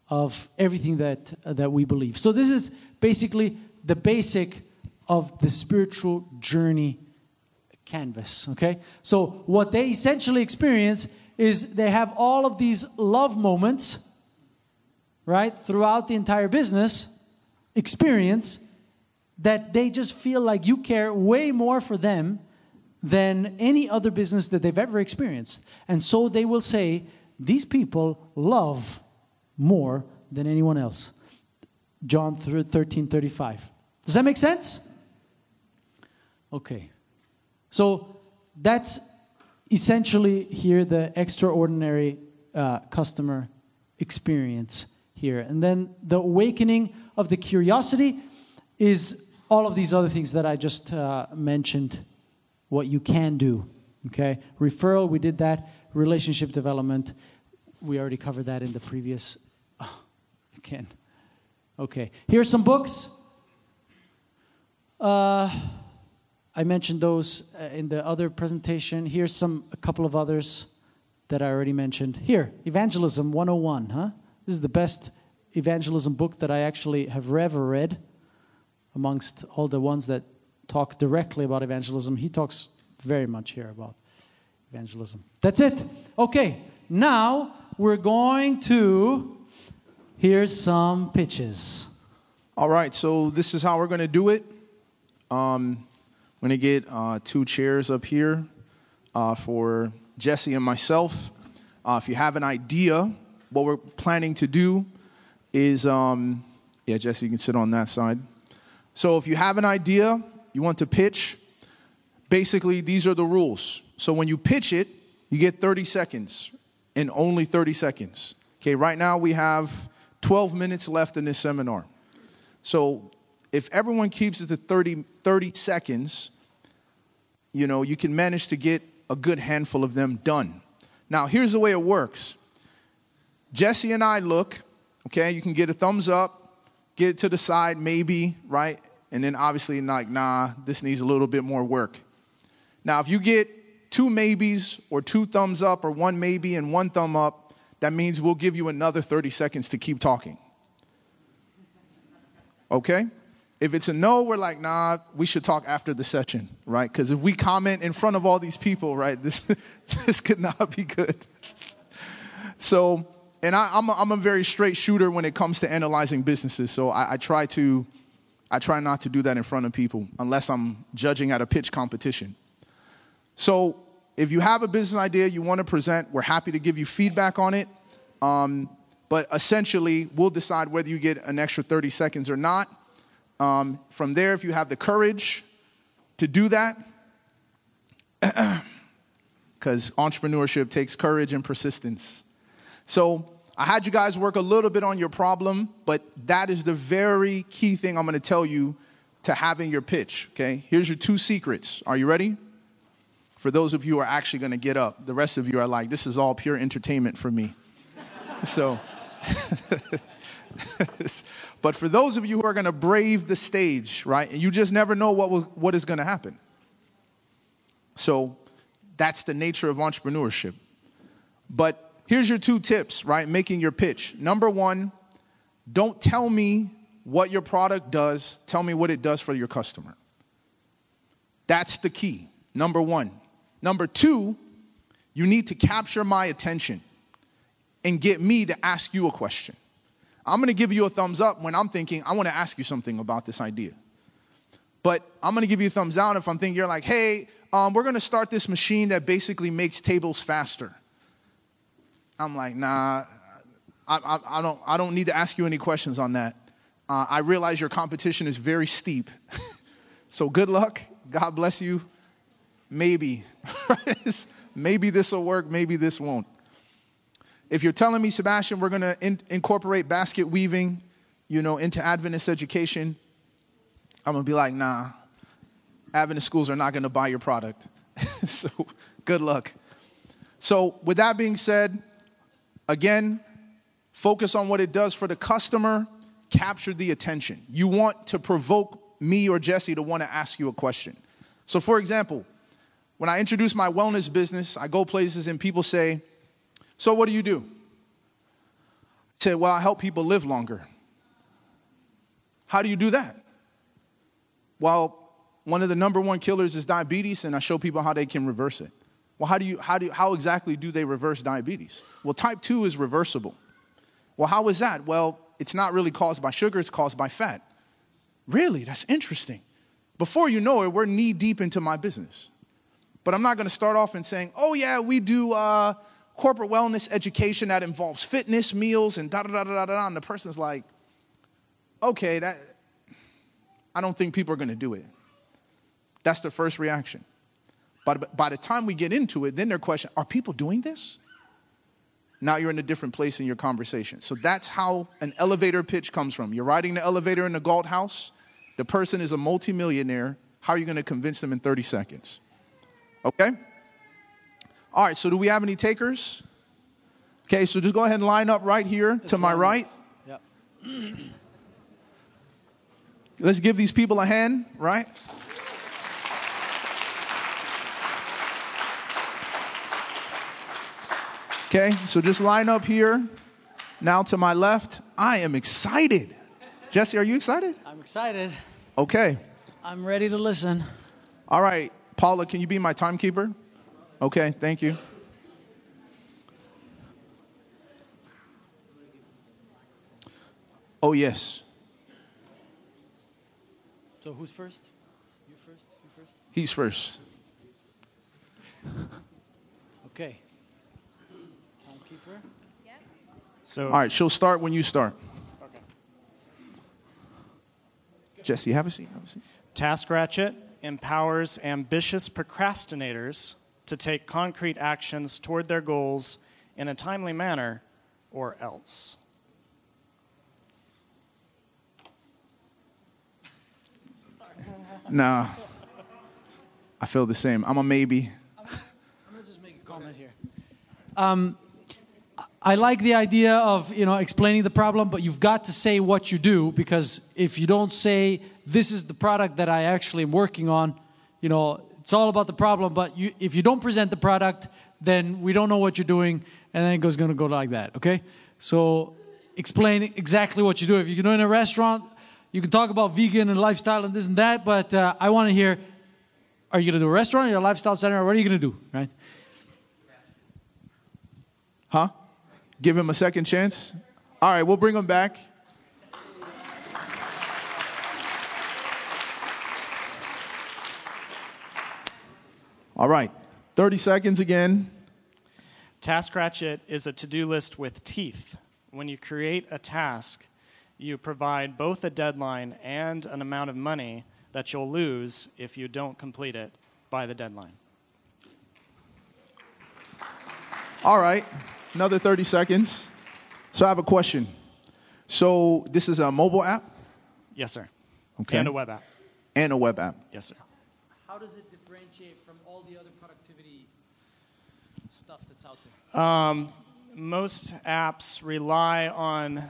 of everything that, that we believe. So, this is basically the basic of the spiritual journey canvas, okay? So, what they essentially experience is they have all of these love moments, right, throughout the entire business experience that they just feel like you care way more for them than any other business that they've ever experienced. And so they will say, These people love more than anyone else. John 13 35. Does that make sense? Okay. So that's essentially here the extraordinary uh, customer experience here. And then the awakening of the curiosity is all of these other things that I just uh, mentioned, what you can do. Okay? Referral, we did that. Relationship development, we already covered that in the previous. Again. Okay. Here's some books. Uh, I mentioned those uh, in the other presentation. Here's some a couple of others that I already mentioned. Here, Evangelism 101, huh? This is the best evangelism book that I actually have ever read amongst all the ones that talk directly about evangelism. He talks very much here about evangelism. That's it. Okay, now we're going to here's some pitches. All right, so this is how we're going to do it. Um, I'm going to get uh, two chairs up here uh, for Jesse and myself. Uh, if you have an idea, what we're planning to do is, um, yeah, Jesse, you can sit on that side. So if you have an idea, you want to pitch, basically these are the rules. So when you pitch it, you get 30 seconds and only 30 seconds. Okay, right now we have 12 minutes left in this seminar. So if everyone keeps it to 30, 30 seconds, you know, you can manage to get a good handful of them done. Now, here's the way it works Jesse and I look, okay, you can get a thumbs up, get it to the side, maybe, right? And then obviously, like, nah, this needs a little bit more work. Now, if you get two maybes or two thumbs up or one maybe and one thumb up, that means we'll give you another 30 seconds to keep talking. Okay? If it's a no, we're like, nah, we should talk after the session, right? Because if we comment in front of all these people, right, this, this could not be good. So, and I, am a, I'm a very straight shooter when it comes to analyzing businesses. So I, I, try to, I try not to do that in front of people unless I'm judging at a pitch competition. So if you have a business idea you want to present, we're happy to give you feedback on it. Um, but essentially, we'll decide whether you get an extra 30 seconds or not. Um, from there, if you have the courage to do that, because entrepreneurship takes courage and persistence. So I had you guys work a little bit on your problem, but that is the very key thing I'm going to tell you to having your pitch. Okay, here's your two secrets. Are you ready? For those of you who are actually going to get up, the rest of you are like, this is all pure entertainment for me. so, but for those of you who are going to brave the stage, right, you just never know what, will, what is going to happen. So, that's the nature of entrepreneurship. But Here's your two tips, right? Making your pitch. Number one, don't tell me what your product does, tell me what it does for your customer. That's the key. Number one. Number two, you need to capture my attention and get me to ask you a question. I'm gonna give you a thumbs up when I'm thinking, I wanna ask you something about this idea. But I'm gonna give you a thumbs down if I'm thinking, you're like, hey, um, we're gonna start this machine that basically makes tables faster. I'm like, nah, I, I, I, don't, I don't need to ask you any questions on that. Uh, I realize your competition is very steep. so good luck. God bless you. Maybe. maybe this will work, maybe this won't. If you're telling me, Sebastien, we're going to in- incorporate basket weaving, you know, into Adventist education, I'm going to be like, nah, Adventist schools are not going to buy your product. so good luck. So, with that being said, again, focus on what it does for the customer, capture the attention. You want to provoke me or Jesse to want to ask you a question. So, for example, when I introduce my wellness business, I go places and people say, So, what do you do? I say, Well, I help people live longer. How do you do that? Well, one of the number one killers is diabetes, and I show people how they can reverse it. Well, how do you, how do how exactly do they reverse diabetes? Well, type 2 is reversible. Well, how is that? Well, it's not really caused by sugar, it's caused by fat. Really? That's interesting. Before you know it, we're knee deep into my business. But I'm not going to start off and saying, oh, yeah, we do uh, corporate wellness education that involves fitness, meals, and da da da da da. And the person's like, okay, that, I don't think people are going to do it. That's the first reaction. But by the time we get into it, then their question, are people doing this? Now you're in a different place in your conversation. So that's how an elevator pitch comes from. You're riding the elevator in the Galt house. The person is a multimillionaire. How are you going to convince them in 30 seconds? Okay? All right, so do we have any takers? Okay, so just go ahead and line up right here to my right. Yep. Let's give these people a hand, right? Okay, so just line up here. Now to my left, I am excited. Jesse, are you excited? I'm excited. Okay. I'm ready to listen. All right, Paula, can you be my timekeeper? Okay, thank you. Oh, yes. So who's first? You first? You first? He's first. Okay. Timekeeper. So, All right, she'll start when you start. okay. Jesse, have a seat. Have a seat. Task Ratchet empowers ambitious procrastinators to take concrete actions toward their goals in a timely manner or else. Nah. I feel the same. I'm a maybe. I'm gonna just make a comment here. Um, I like the idea of you know explaining the problem, but you've got to say what you do because if you don't say this is the product that I actually am working on, you know it's all about the problem. But you, if you don't present the product, then we don't know what you're doing, and then it goes going to go like that. Okay, so explain exactly what you do. If you're doing a restaurant, you can talk about vegan and lifestyle and this and that, but uh, I want to hear: Are you going to do a restaurant, or a lifestyle center, or what are you going to do? Right? Huh? Give him a second chance? All right, we'll bring him back. All right, 30 seconds again. Task Ratchet is a to do list with teeth. When you create a task, you provide both a deadline and an amount of money that you'll lose if you don't complete it by the deadline. All right, another 30 seconds. So I have a question. So this is a mobile app Yes, sir. Okay. And a web app. and a web app. Yes, sir. How does it differentiate from all the other productivity stuff that's out there? Um, most apps rely on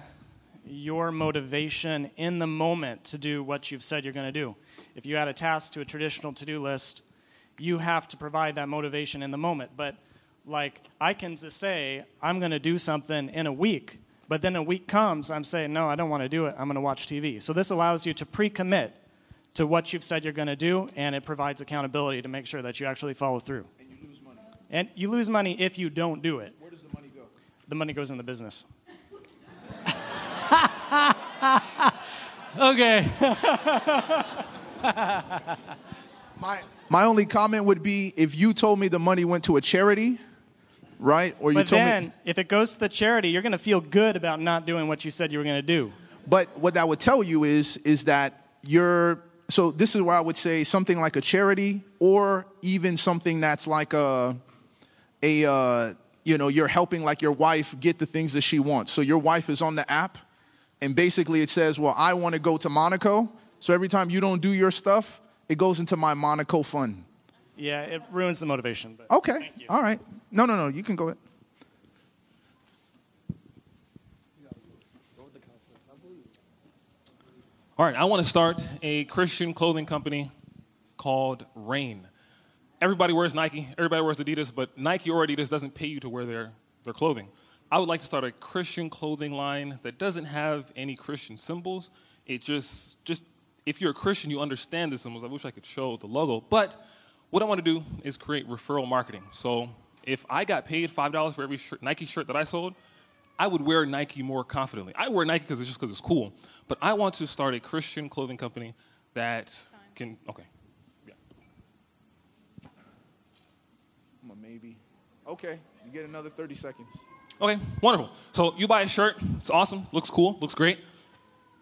your motivation in the moment to do what you've said you're going to do. If you add a task to a traditional to do list, you have to provide that motivation in the moment. But, like, I can just say, I'm going to do something in a week, but then a week comes, I'm saying, no, I don't want to do it. I'm going to watch TV. So, this allows you to pre commit to what you've said you're going to do, and it provides accountability to make sure that you actually follow through. And you lose money. And you lose money if you don't do it. Where does the money go? The money goes in the business. Okay. My, my only comment would be if you told me the money went to a charity, right? Or you But told then, me. if it goes to the charity, you're going to feel good about not doing what you said you were going to do. But what that would tell you is is that you're so this is where I would say something like a charity, or even something that's like a, a uh, you know, you're helping like your wife get the things that she wants. So your wife is on the app, and basically it says, well, I want to go to Monaco. So every time you don't do your stuff, it goes into my Monaco fund. Yeah, it ruins the motivation. But Okay. All right. No, no, no. You can go ahead. All right, I want to start a Christian clothing company called Rain. Everybody wears Nike, everybody wears Adidas, but Nike or Adidas doesn't pay you to wear their, their clothing. I would like to start a Christian clothing line that doesn't have any Christian symbols. It just, just if you're a Christian, you understand the symbols. I wish I could show the logo. But what I want to do is create referral marketing. So if I got paid $5 for every shirt, Nike shirt that I sold, I would wear Nike more confidently. I wear Nike because it's just because it's cool. But I want to start a Christian clothing company that can. Okay. Yeah. I'm a maybe. Okay. You get another 30 seconds. Okay. Wonderful. So you buy a shirt. It's awesome. Looks cool. Looks great.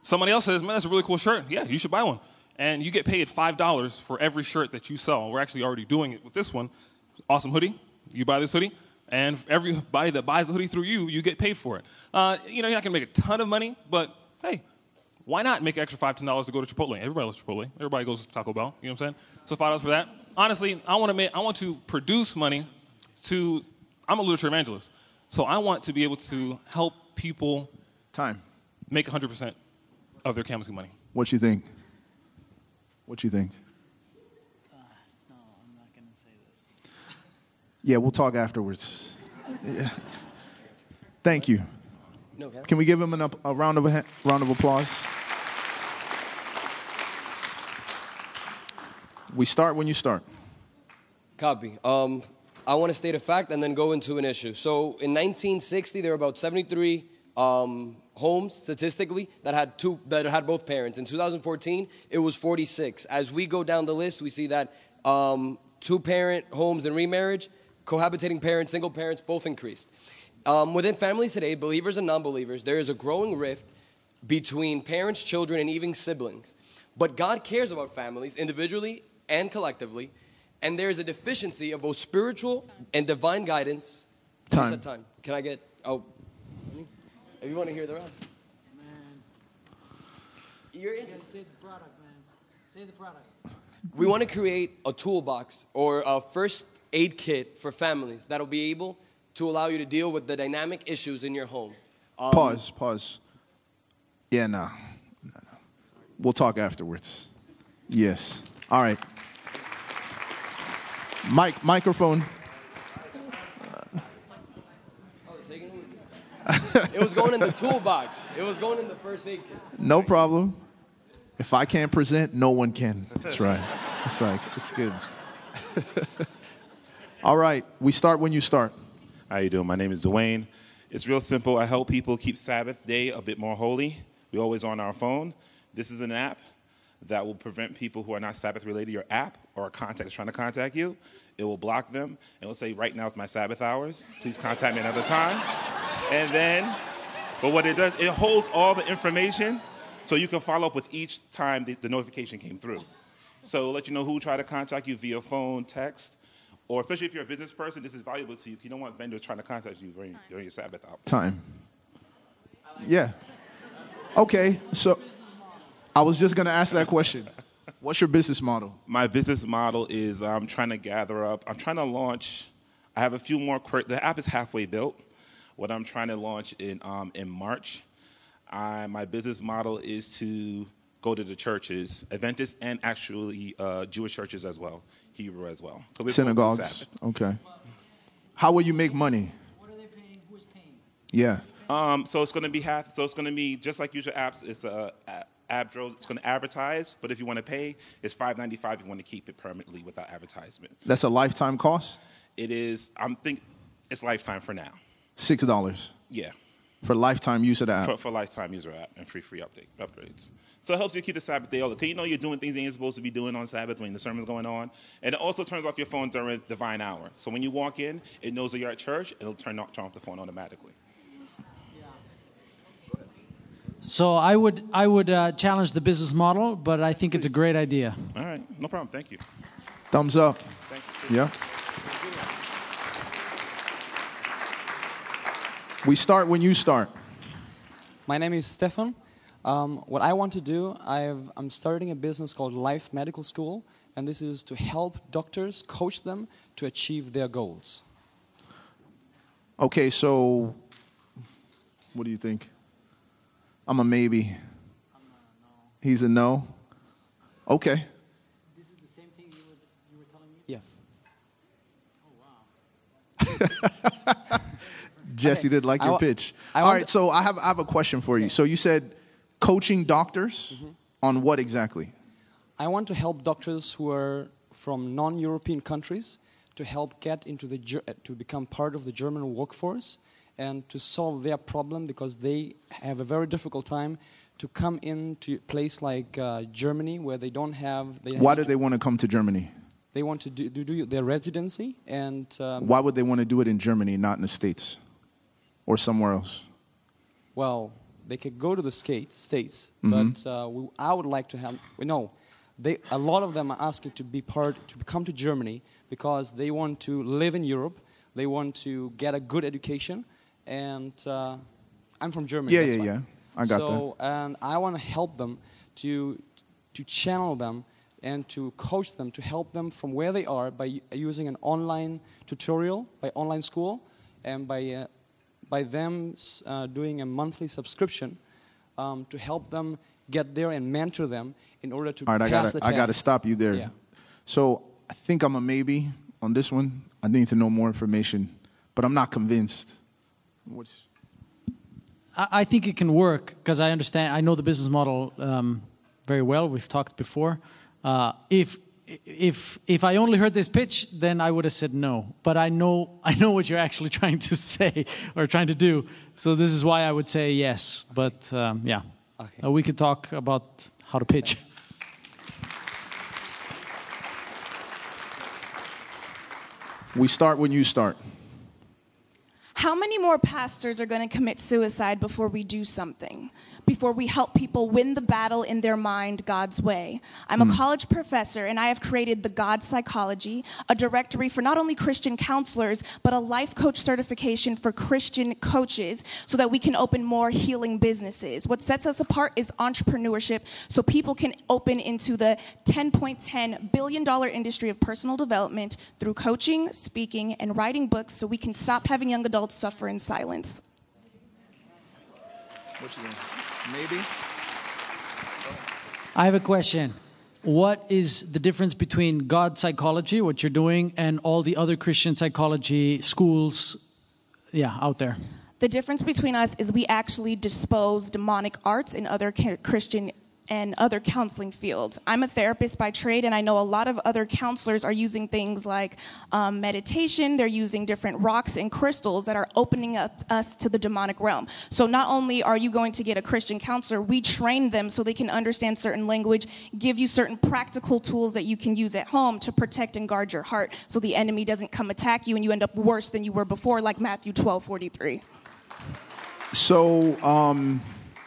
Somebody else says, "Man, that's a really cool shirt. Yeah, you should buy one." And you get paid five dollars for every shirt that you sell. We're actually already doing it with this one. Awesome hoodie. You buy this hoodie. And everybody that buys the hoodie through you, you get paid for it. Uh, you know, you're not gonna make a ton of money, but hey, why not make extra five, ten dollars to go to Chipotle? Everybody loves Chipotle. Everybody goes to Taco Bell. You know what I'm saying? So five dollars for that. Honestly, I want to make, I want to produce money. To, I'm a literature evangelist, so I want to be able to help people Time. make 100 percent of their canvassing money. What you think? What you think? No, I'm not going to say this. Yeah, we'll talk afterwards. Yeah. Thank you. No, can Can we give him an, up- a round of a round of applause? We start when you start. Copy. Um, I want to state a fact and then go into an issue. So in 1960, there were about 73 um, homes statistically that had two that had both parents. In 2014, it was 46. As we go down the list, we see that um, two-parent homes and remarriage, cohabitating parents, single parents, both increased. Um, within families today, believers and non-believers, there is a growing rift between parents, children, and even siblings. But God cares about families individually and collectively, and there is a deficiency of both spiritual and divine guidance. You Time. said time. Can I get? Oh, if you want to hear the rest, Man, you're you interested. say the product, man. Say the product. We want to create a toolbox or a first aid kit for families that'll be able to allow you to deal with the dynamic issues in your home. Um, Pause. Pause. Yeah, no. no, no. We'll talk afterwards. Yes. All right. Mic microphone. It was going in the toolbox. It was going in the first aid kit. No problem. If I can't present, no one can. That's right. It's like it's good. All right. We start when you start. How you doing? My name is Dwayne. It's real simple. I help people keep Sabbath day a bit more holy. We're always on our phone. This is an app that will prevent people who are not Sabbath related your app or a contact is trying to contact you. It will block them. And will say, right now is my Sabbath hours. Please contact me another time. And then, but what it does, it holds all the information so you can follow up with each time the, the notification came through. So let you know who tried to contact you via phone, text, or especially if you're a business person, this is valuable to you. You don't want vendors trying to contact you during, during your Sabbath hour. Time. Yeah. Okay. So I was just going to ask that question. What's your business model? My business model is I'm trying to gather up. I'm trying to launch. I have a few more. quir- The app is halfway built. What I'm trying to launch in um, in March. I, my business model is to go to the churches, Adventist and actually uh, Jewish churches as well, Hebrew as well. So we're going to Synagogues. Okay. How will you make money? What are they paying? Who's paying? Yeah. Um, so it's going to be half. So it's going to be just like usual apps. It's a, a Abdro. It's going to advertise, but if you want to pay, it's five ninety five. If you want to keep it permanently without advertisement, That's a lifetime cost? it is. I'm think it's lifetime for now. $6 Yeah, for lifetime use of the app. for, for lifetime user app and free free update upgrades. So it helps you keep the Sabbath day. Because you know you're doing things that you're supposed to be doing on Sabbath when the sermon's going on, and it also turns off your phone during divine hour. So when you walk in, it knows that you're at church. It'll turn off turn off the phone automatically. So I would I would uh, challenge the business model, but I think it's a great idea. All right, no problem. Thank you. Thumbs up. Thank you. Yeah. We start when you start. My name is Stefan. Um, what I want to do, I've, I'm starting a business called Life Medical School, and this is to help doctors coach them to achieve their goals. Okay, so what do you think? I'm a maybe. He's a no. Okay. This is the same thing you were, you were telling me? Yes. Jesse Okay. did like your wa- pitch. I All want- right, so I have I have a question for you. So you said coaching doctors Mm-hmm. on what exactly? I want to help doctors who are from non-European countries to help get into the to become part of the German workforce and to solve their problem because they have a very difficult time to come into a place like uh, Germany where they don't have they Why do to- they want to come to Germany? they want to do, do, do their residency and um, Why would they want to do it in Germany, not in the States or somewhere else? well they could go to the skates, states Mm-hmm. but uh, we, I would like to have no they a lot of them are asking to be part to come to Germany because they want to live in Europe they want to get a good education and uh, I'm from Germany Yeah, yeah, why. yeah. I got so, and I want to help them to to channel them and to coach them to help them from where they are by using an online tutorial, by online school, and by uh, by them uh, doing a monthly subscription um, to help them get there and mentor them in order to All right, I pass got the I got to stop you there. Yeah. So I think I'm a maybe on this one. I need to know more information, but I'm not convinced. What's I, I think it can work because I understand. I know the business model um, very well. We've talked before. Uh, if if if I only heard this pitch, then I would have said no. But I know I know what you're actually trying to say or trying to do. So this is why I would say yes. But um, yeah, Okay. Uh, we could talk about how to pitch. we start when you start. How many more pastors are going to commit suicide before we do something? Before we help people win the battle in their mind God's way? I'm a hmm. college professor and I have created the God Psychology, a directory for not only Christian counselors, but a life coach certification for Christian coaches so that we can open more healing businesses. What sets us apart is entrepreneurship so people can open into the $10.10 billion industry of personal development through coaching, speaking, and writing books so we can stop having young adults suffer in silence. What's your name? Maybe. I have a question. What is the difference between God psychology, what you're doing, and all the other Christian psychology schools, yeah, out there? The difference between us is we actually dispose demonic arts in other Christian and other counseling fields. I'm a therapist by trade, and I know a lot of other counselors are using things like um, meditation, they're using different rocks and crystals that are opening up us to the demonic realm. So, not only are you going to get a Christian counselor, we train them so they can understand certain language, give you certain practical tools that you can use at home to protect and guard your heart so the enemy doesn't come attack you and you end up worse than you were before, like Matthew 12 43. So, um,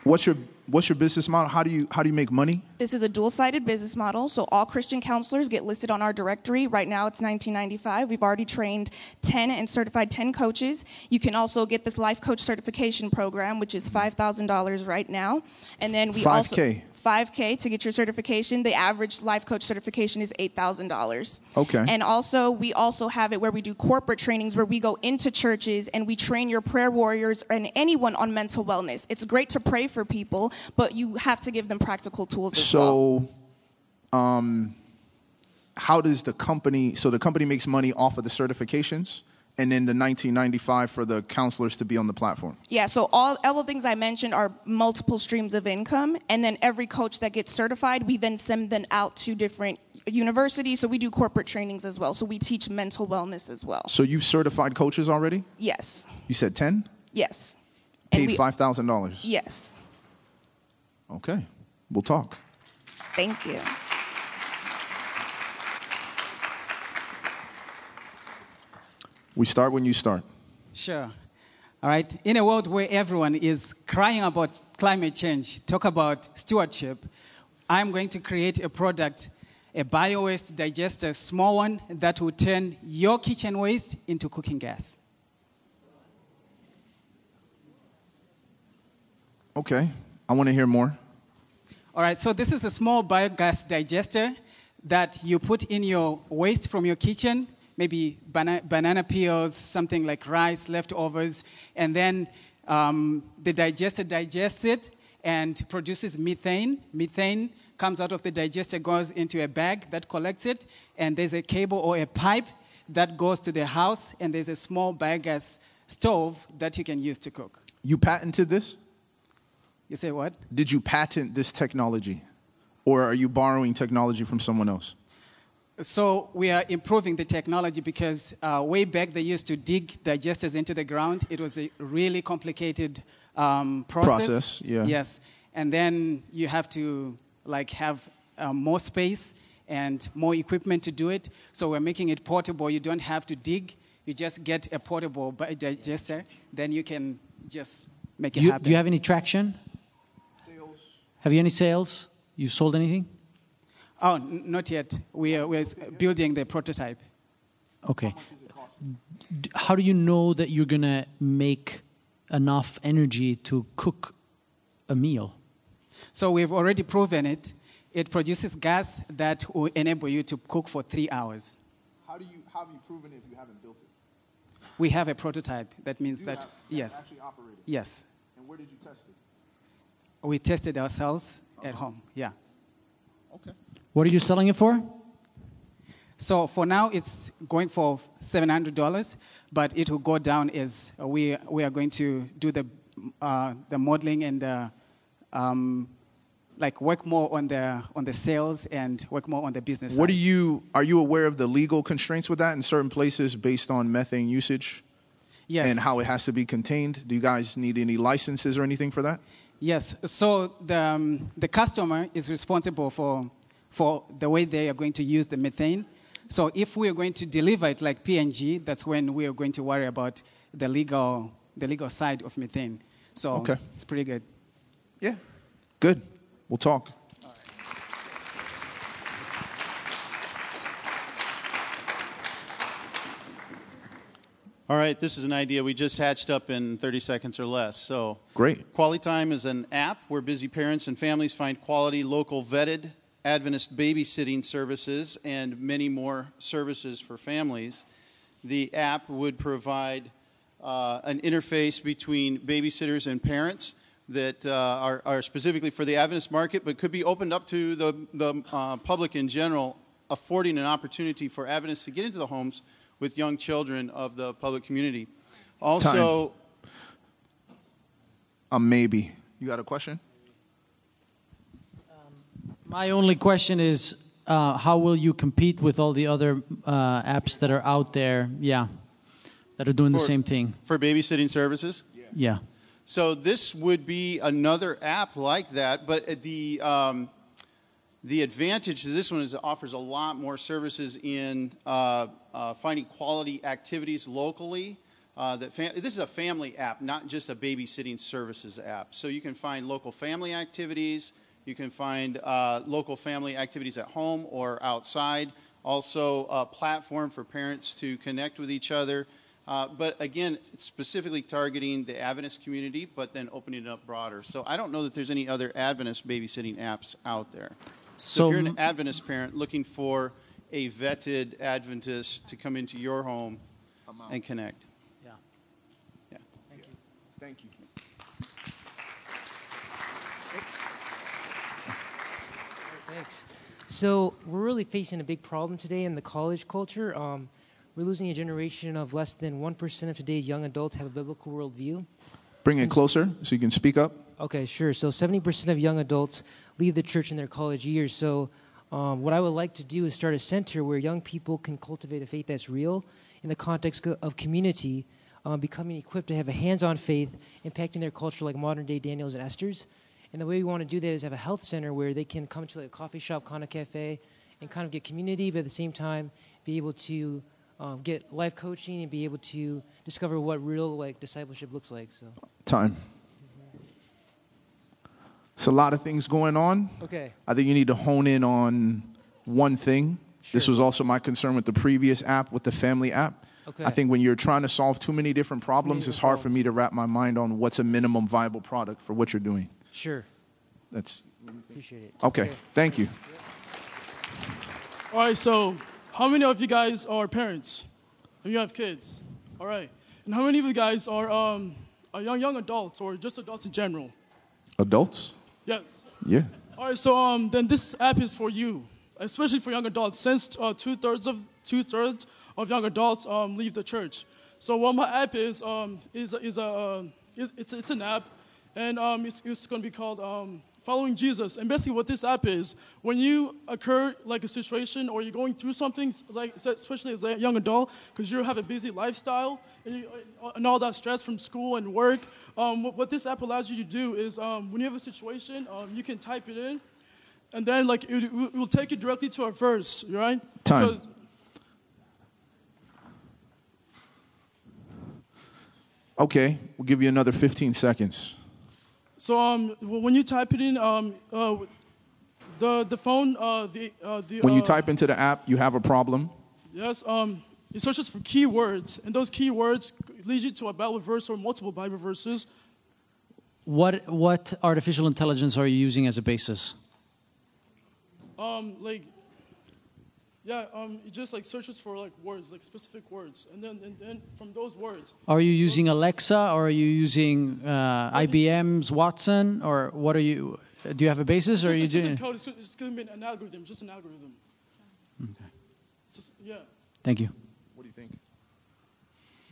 what's your what's your business model? How do you how do you make money? This is a dual-sided business model, so all Christian counselors get listed on our directory. Right now, it's 1995. We've already trained 10 and certified 10 coaches. You can also get this life coach certification program, which is $5,000 right now, and then we also 5K. 5K to get your certification. The average life coach certification is $8,000. Okay. And also, we also have it where we do corporate trainings where we go into churches and we train your prayer warriors and anyone on mental wellness. It's great to pray for people, but you have to give them practical tools as well. So, um, how does the company? So the company makes money off of the certifications, and then the 1995 for the counselors to be on the platform. Yeah, so all, all the things I mentioned are multiple streams of income, and then every coach that gets certified, we then send them out to different universities. So we do corporate trainings as well. So we teach mental wellness as well. So you certified coaches already? Yes, You said 10? yes. Paid we- $5,000. Yes, Okay, we'll talk. thank you. We start when you start. Sure. All right, in a world where everyone is crying about climate change, talk about stewardship, I'm going to create a product, a bio waste digester, small one that will turn your kitchen waste into cooking gas. Okay, I want to hear more. All right, so this is a small biogas digester that you put in your waste from your kitchen, maybe bana- banana peels, something like rice, leftovers, and then um, the digester digests it and produces methane. Methane comes out of the digester, goes into a bag that collects it, and there's a cable or a pipe that goes to the house, and there's a small biogas stove that you can use to cook. You patented this? You say what? Did you patent this technology? Or are you borrowing technology from someone else? So we are improving the technology because uh, way back they used to dig digesters into the ground. It was a really complicated um, process. Process, yeah. Yes, and then you have to like have uh, more space and more equipment to do it. So we're making it portable. You don't have to dig. You just get a portable digester. Then you can just make it You, happen. do you have any traction? Sales. Have you any sales? You sold anything? Oh, n- not yet. We are we're building the prototype. Okay. D- How do you know that you're gonna make enough energy to cook a meal? So we've already proven it. It produces gas that will enable you to cook for three hours. How, do you, how have you proven it if you haven't built it? We have a prototype. That means You that, have- yes, Actually yes. And where did you test it? We tested ourselves at Uh-huh. home. Yeah. Okay. What are you selling it for? So for now, it's going for $700, but it will go down as we, we are going to do the, uh, the modeling and uh, um, like work more on the, on the sales and work more on the business What side. are you, are you aware of the legal constraints with that in certain places based on methane usage? Yes. And how it has to be contained? Do you guys need any licenses or anything for that? Yes. So the, um, the customer is responsible for, for the way they are going to use the methane. So if we are going to deliver it like PNG, that's when we are going to worry about the legal, the legal side of methane. So Okay. it's pretty good. Yeah. Good. We'll talk. All right, this is an idea we just hatched up in 30 seconds or less. So, Great. Quality Time is an app where busy parents and families find quality, local vetted Adventist babysitting services and many more services for families. The app would provide uh, an interface between babysitters and parents that uh, are, are specifically for the Adventist market, but could be opened up to the, the uh, public in general, affording an opportunity for Adventists to get into the homes with young children of the public community. Also, A maybe. You got a question? My only question is, uh, how will you compete with all the other uh, apps that are out there? Yeah, that are doing the same thing. for babysitting services. Yeah. So this would be another app like that, but the um, the advantage to this one is it offers a lot more services in uh, uh, finding quality activities locally. Uh, that this is a family app, not just a babysitting services app. So you can find local family activities. You can find uh, local family activities at home or outside. Also, a platform for parents to connect with each other. Uh, but again, it's specifically targeting the Adventist community, but then opening it up broader. So I don't know that there's any other Adventist babysitting apps out there. So, So if you're an Adventist parent looking for a vetted Adventist to come into your home and connect. Yeah. Yeah. Thank you. Thank you. Thanks. So we're really facing a big problem today in the college culture. Um, we're losing a generation of less than one percent of today's young adults have a biblical worldview. Bring it closer so you can speak up. Okay, sure. So 70% of young adults leave the church in their college years. So, um, what I would like to do is start a center where young people can cultivate a faith that's real in the context of community, um, becoming equipped to have a hands on faith, impacting their culture like modern day Daniels and Esther's. And the way we want to do that is have a health center where they can come to like a coffee shop, kind of cafe, and kind of get community, but at the same time be able to um, get life coaching and be able to discover what real like discipleship looks like. So Time. It's a lot of things going on. Okay. I think you need to hone in on one thing. Sure. This was also my concern with the previous app, with the family app. Okay. I think when you're trying to solve too many different problems, it's hard for me to wrap my mind on what's a minimum viable product for what you're doing. Sure, That's appreciate it. okay. Thank you. All right, so how many of you guys are parents? And you have kids? All right. And how many of you guys are, um, are young, young adults or just adults in general? Adults? Yes. Yeah. All right, so um, then this app is for you, especially for young adults, since uh, two thirds of two thirds of young adults um, leave the church. So what my app is um, is is a uh, is, it's it's an app, and um, it's, it's going to be called um, Following Jesus. And basically, what this app is, when you occur like a situation or you're going through something, like especially as a young adult, because you have a busy lifestyle and, you, and all that stress from school and work. Um, what, what this app allows you to do is, um, when you have a situation, um, you can type it in, and then like it, it will take you directly to a verse, right? Time. Okay, we'll give you another 15 seconds. So um, when you type it in, um, uh, the the phone, uh, the uh, the When you uh, type into the app, you have a problem. yes, um, it searches for keywords, and those keywords lead you to a Bible verse or multiple Bible verses. What what artificial intelligence are you using as a basis? Um, like, yeah, um, it just like searches for like words, like specific words, and then and then from those words, Are you using Alexa or are you using uh, IBM's Watson or what are you? Do you have a basis or are you a- just a doing? code. It's, it's going to be an algorithm, just an algorithm. It's just- yeah. Thank you. What do you think?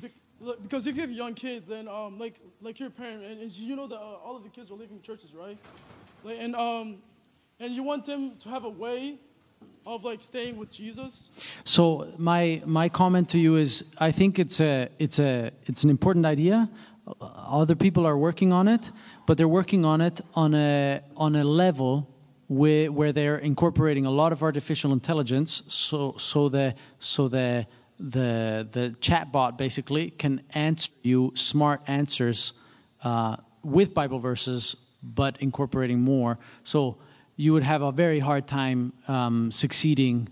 Be- Because if you have young kids, then um, like like your parent, and, and you know that uh, all of the kids are leaving churches, right? Like, and um, and you want them to have a way of like staying with Jesus. So my my comment to you is, I think it's a it's a it's an important idea. Other people are working on it, but they're working on it on a on a level where where they're incorporating a lot of artificial intelligence. So so the so the the the chatbot basically can answer you smart answers uh, with Bible verses, but incorporating more. So you would have a very hard time um, succeeding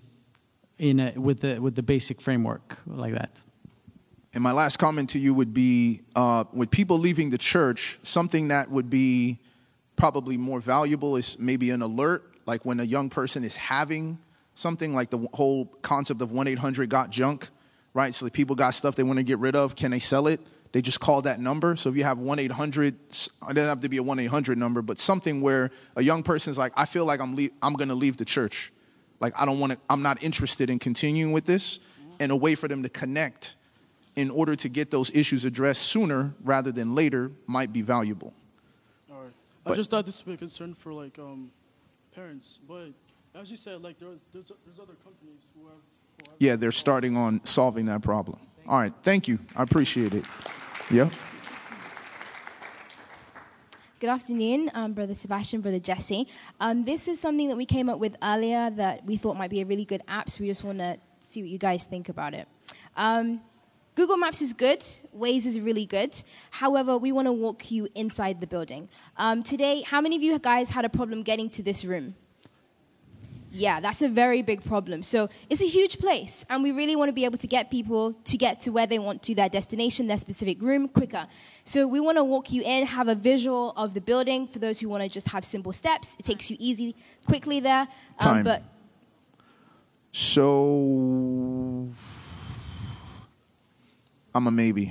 in a, with the with the basic framework like that. And my last comment to you would be uh, with people leaving the church, something that would be probably more valuable is maybe an alert, like when a young person is having something like the whole concept of 1 800 got junk, right? So the people got stuff they want to get rid of. Can they sell it? They just call that number. So if you have 1 800, it doesn't have to be a 1 800 number, but something where a young person's like, I feel like I'm, le- I'm going to leave the church. Like, I don't want to, I'm not interested in continuing with this. And a way for them to connect in order to get those issues addressed sooner rather than later might be valuable. All right. I just thought this would be a concern for like um, parents, but as you said, like there's there's, there's other companies who have. Who have Yeah, they're starting on solving that problem. All right, thank you. I appreciate it. Yeah. Good afternoon, um, Brother Sebastien, Brother Jesse. Um, this is something that we came up with earlier that we thought might be a really good app, so we just want to see what you guys think about it. Um, Google Maps is good, Waze is really good. However, we want to walk you inside the building. Um, today, how many of you guys had a problem getting to this room? Yeah, that's a very big problem. So it's a huge place, and we really want to be able to get people to get to where they want to, their destination, their specific room, quicker. So we want to walk you in, have a visual of the building for those who want to just have simple steps. It takes you easy, quickly there. Um, Time. but So I'm a maybe.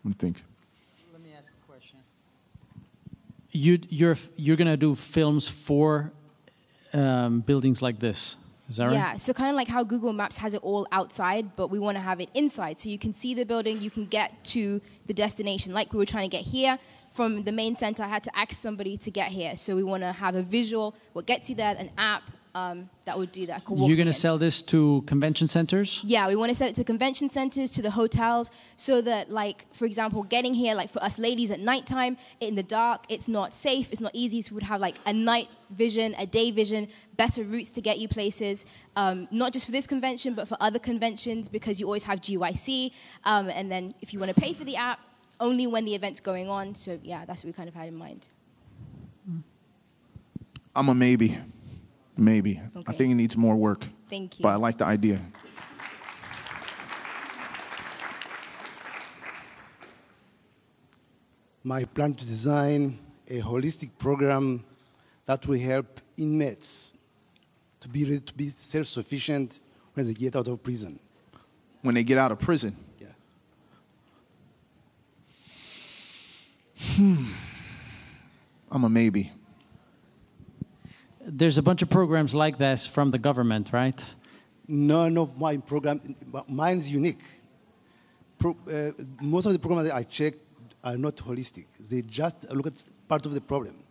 What do you think? Let me ask a question. You you're you're gonna do films for um, buildings like this. Is that right? Yeah, so kind of like how Google Maps has it all outside, but we want to have it inside. So you can see the building, you can get to the destination. Like we were trying to get here from the main center, I had to ask somebody to get here. So we want to have a visual, what gets you there, an app, um, that would do that. You're going to sell this to convention centers? Yeah, we want to sell it to convention centers, to the hotels, so that, like, for example, getting here, like for us ladies at nighttime, in the dark, it's not safe, it's not easy. So we would have like a night vision, a day vision, better routes to get you places, um, not just for this convention, but for other conventions, because you always have GYC. Um, and then if you want to pay for the app, only when the event's going on. So yeah, that's what we kind of had in mind. I'm a maybe. Maybe. I think it needs more work. Thank you. But I like the idea. my plan to design a holistic program that will help inmates to be ready to be self-sufficient when they get out of prison. When they get out of prison? Yeah. Hmm. I'm a maybe. There's a bunch of programs like this from the government, right? None of my program, mine's unique. Pro, uh, most of the programs that I checked are not holistic. They just look at part of the problem.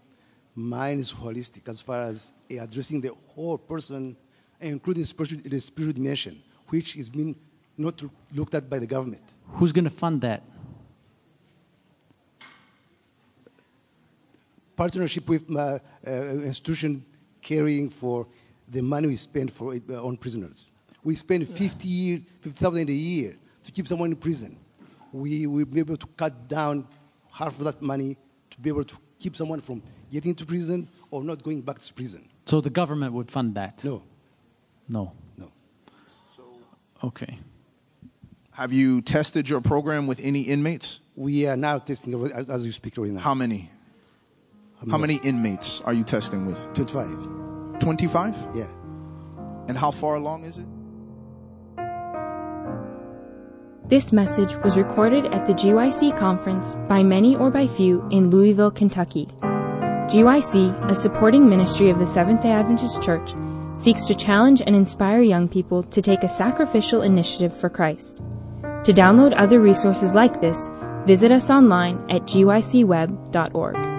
Mine is holistic as far as addressing the whole person, including spiritual, the spiritual dimension, which is being not looked at by the government. Who's going to fund that? Partnership with my uh, institution caring for the money we spend for uh, on prisoners. We spend 50 years, 50,000 a year to keep someone in prison. We will be able to cut down half of that money to be able to keep someone from getting into prison or not going back to prison. So the government would fund that? No. No. No. Okay. Have you tested your program with any inmates? We are now testing it as you speak right now. How many? How many inmates are you testing with? 25. 25? Yeah. And how far along is it? This message was recorded at the GYC conference by many or by few in Louisville, Kentucky. GYC, a supporting ministry of the Seventh day Adventist Church, seeks to challenge and inspire young people to take a sacrificial initiative for Christ. To download other resources like this, visit us online at gycweb.org.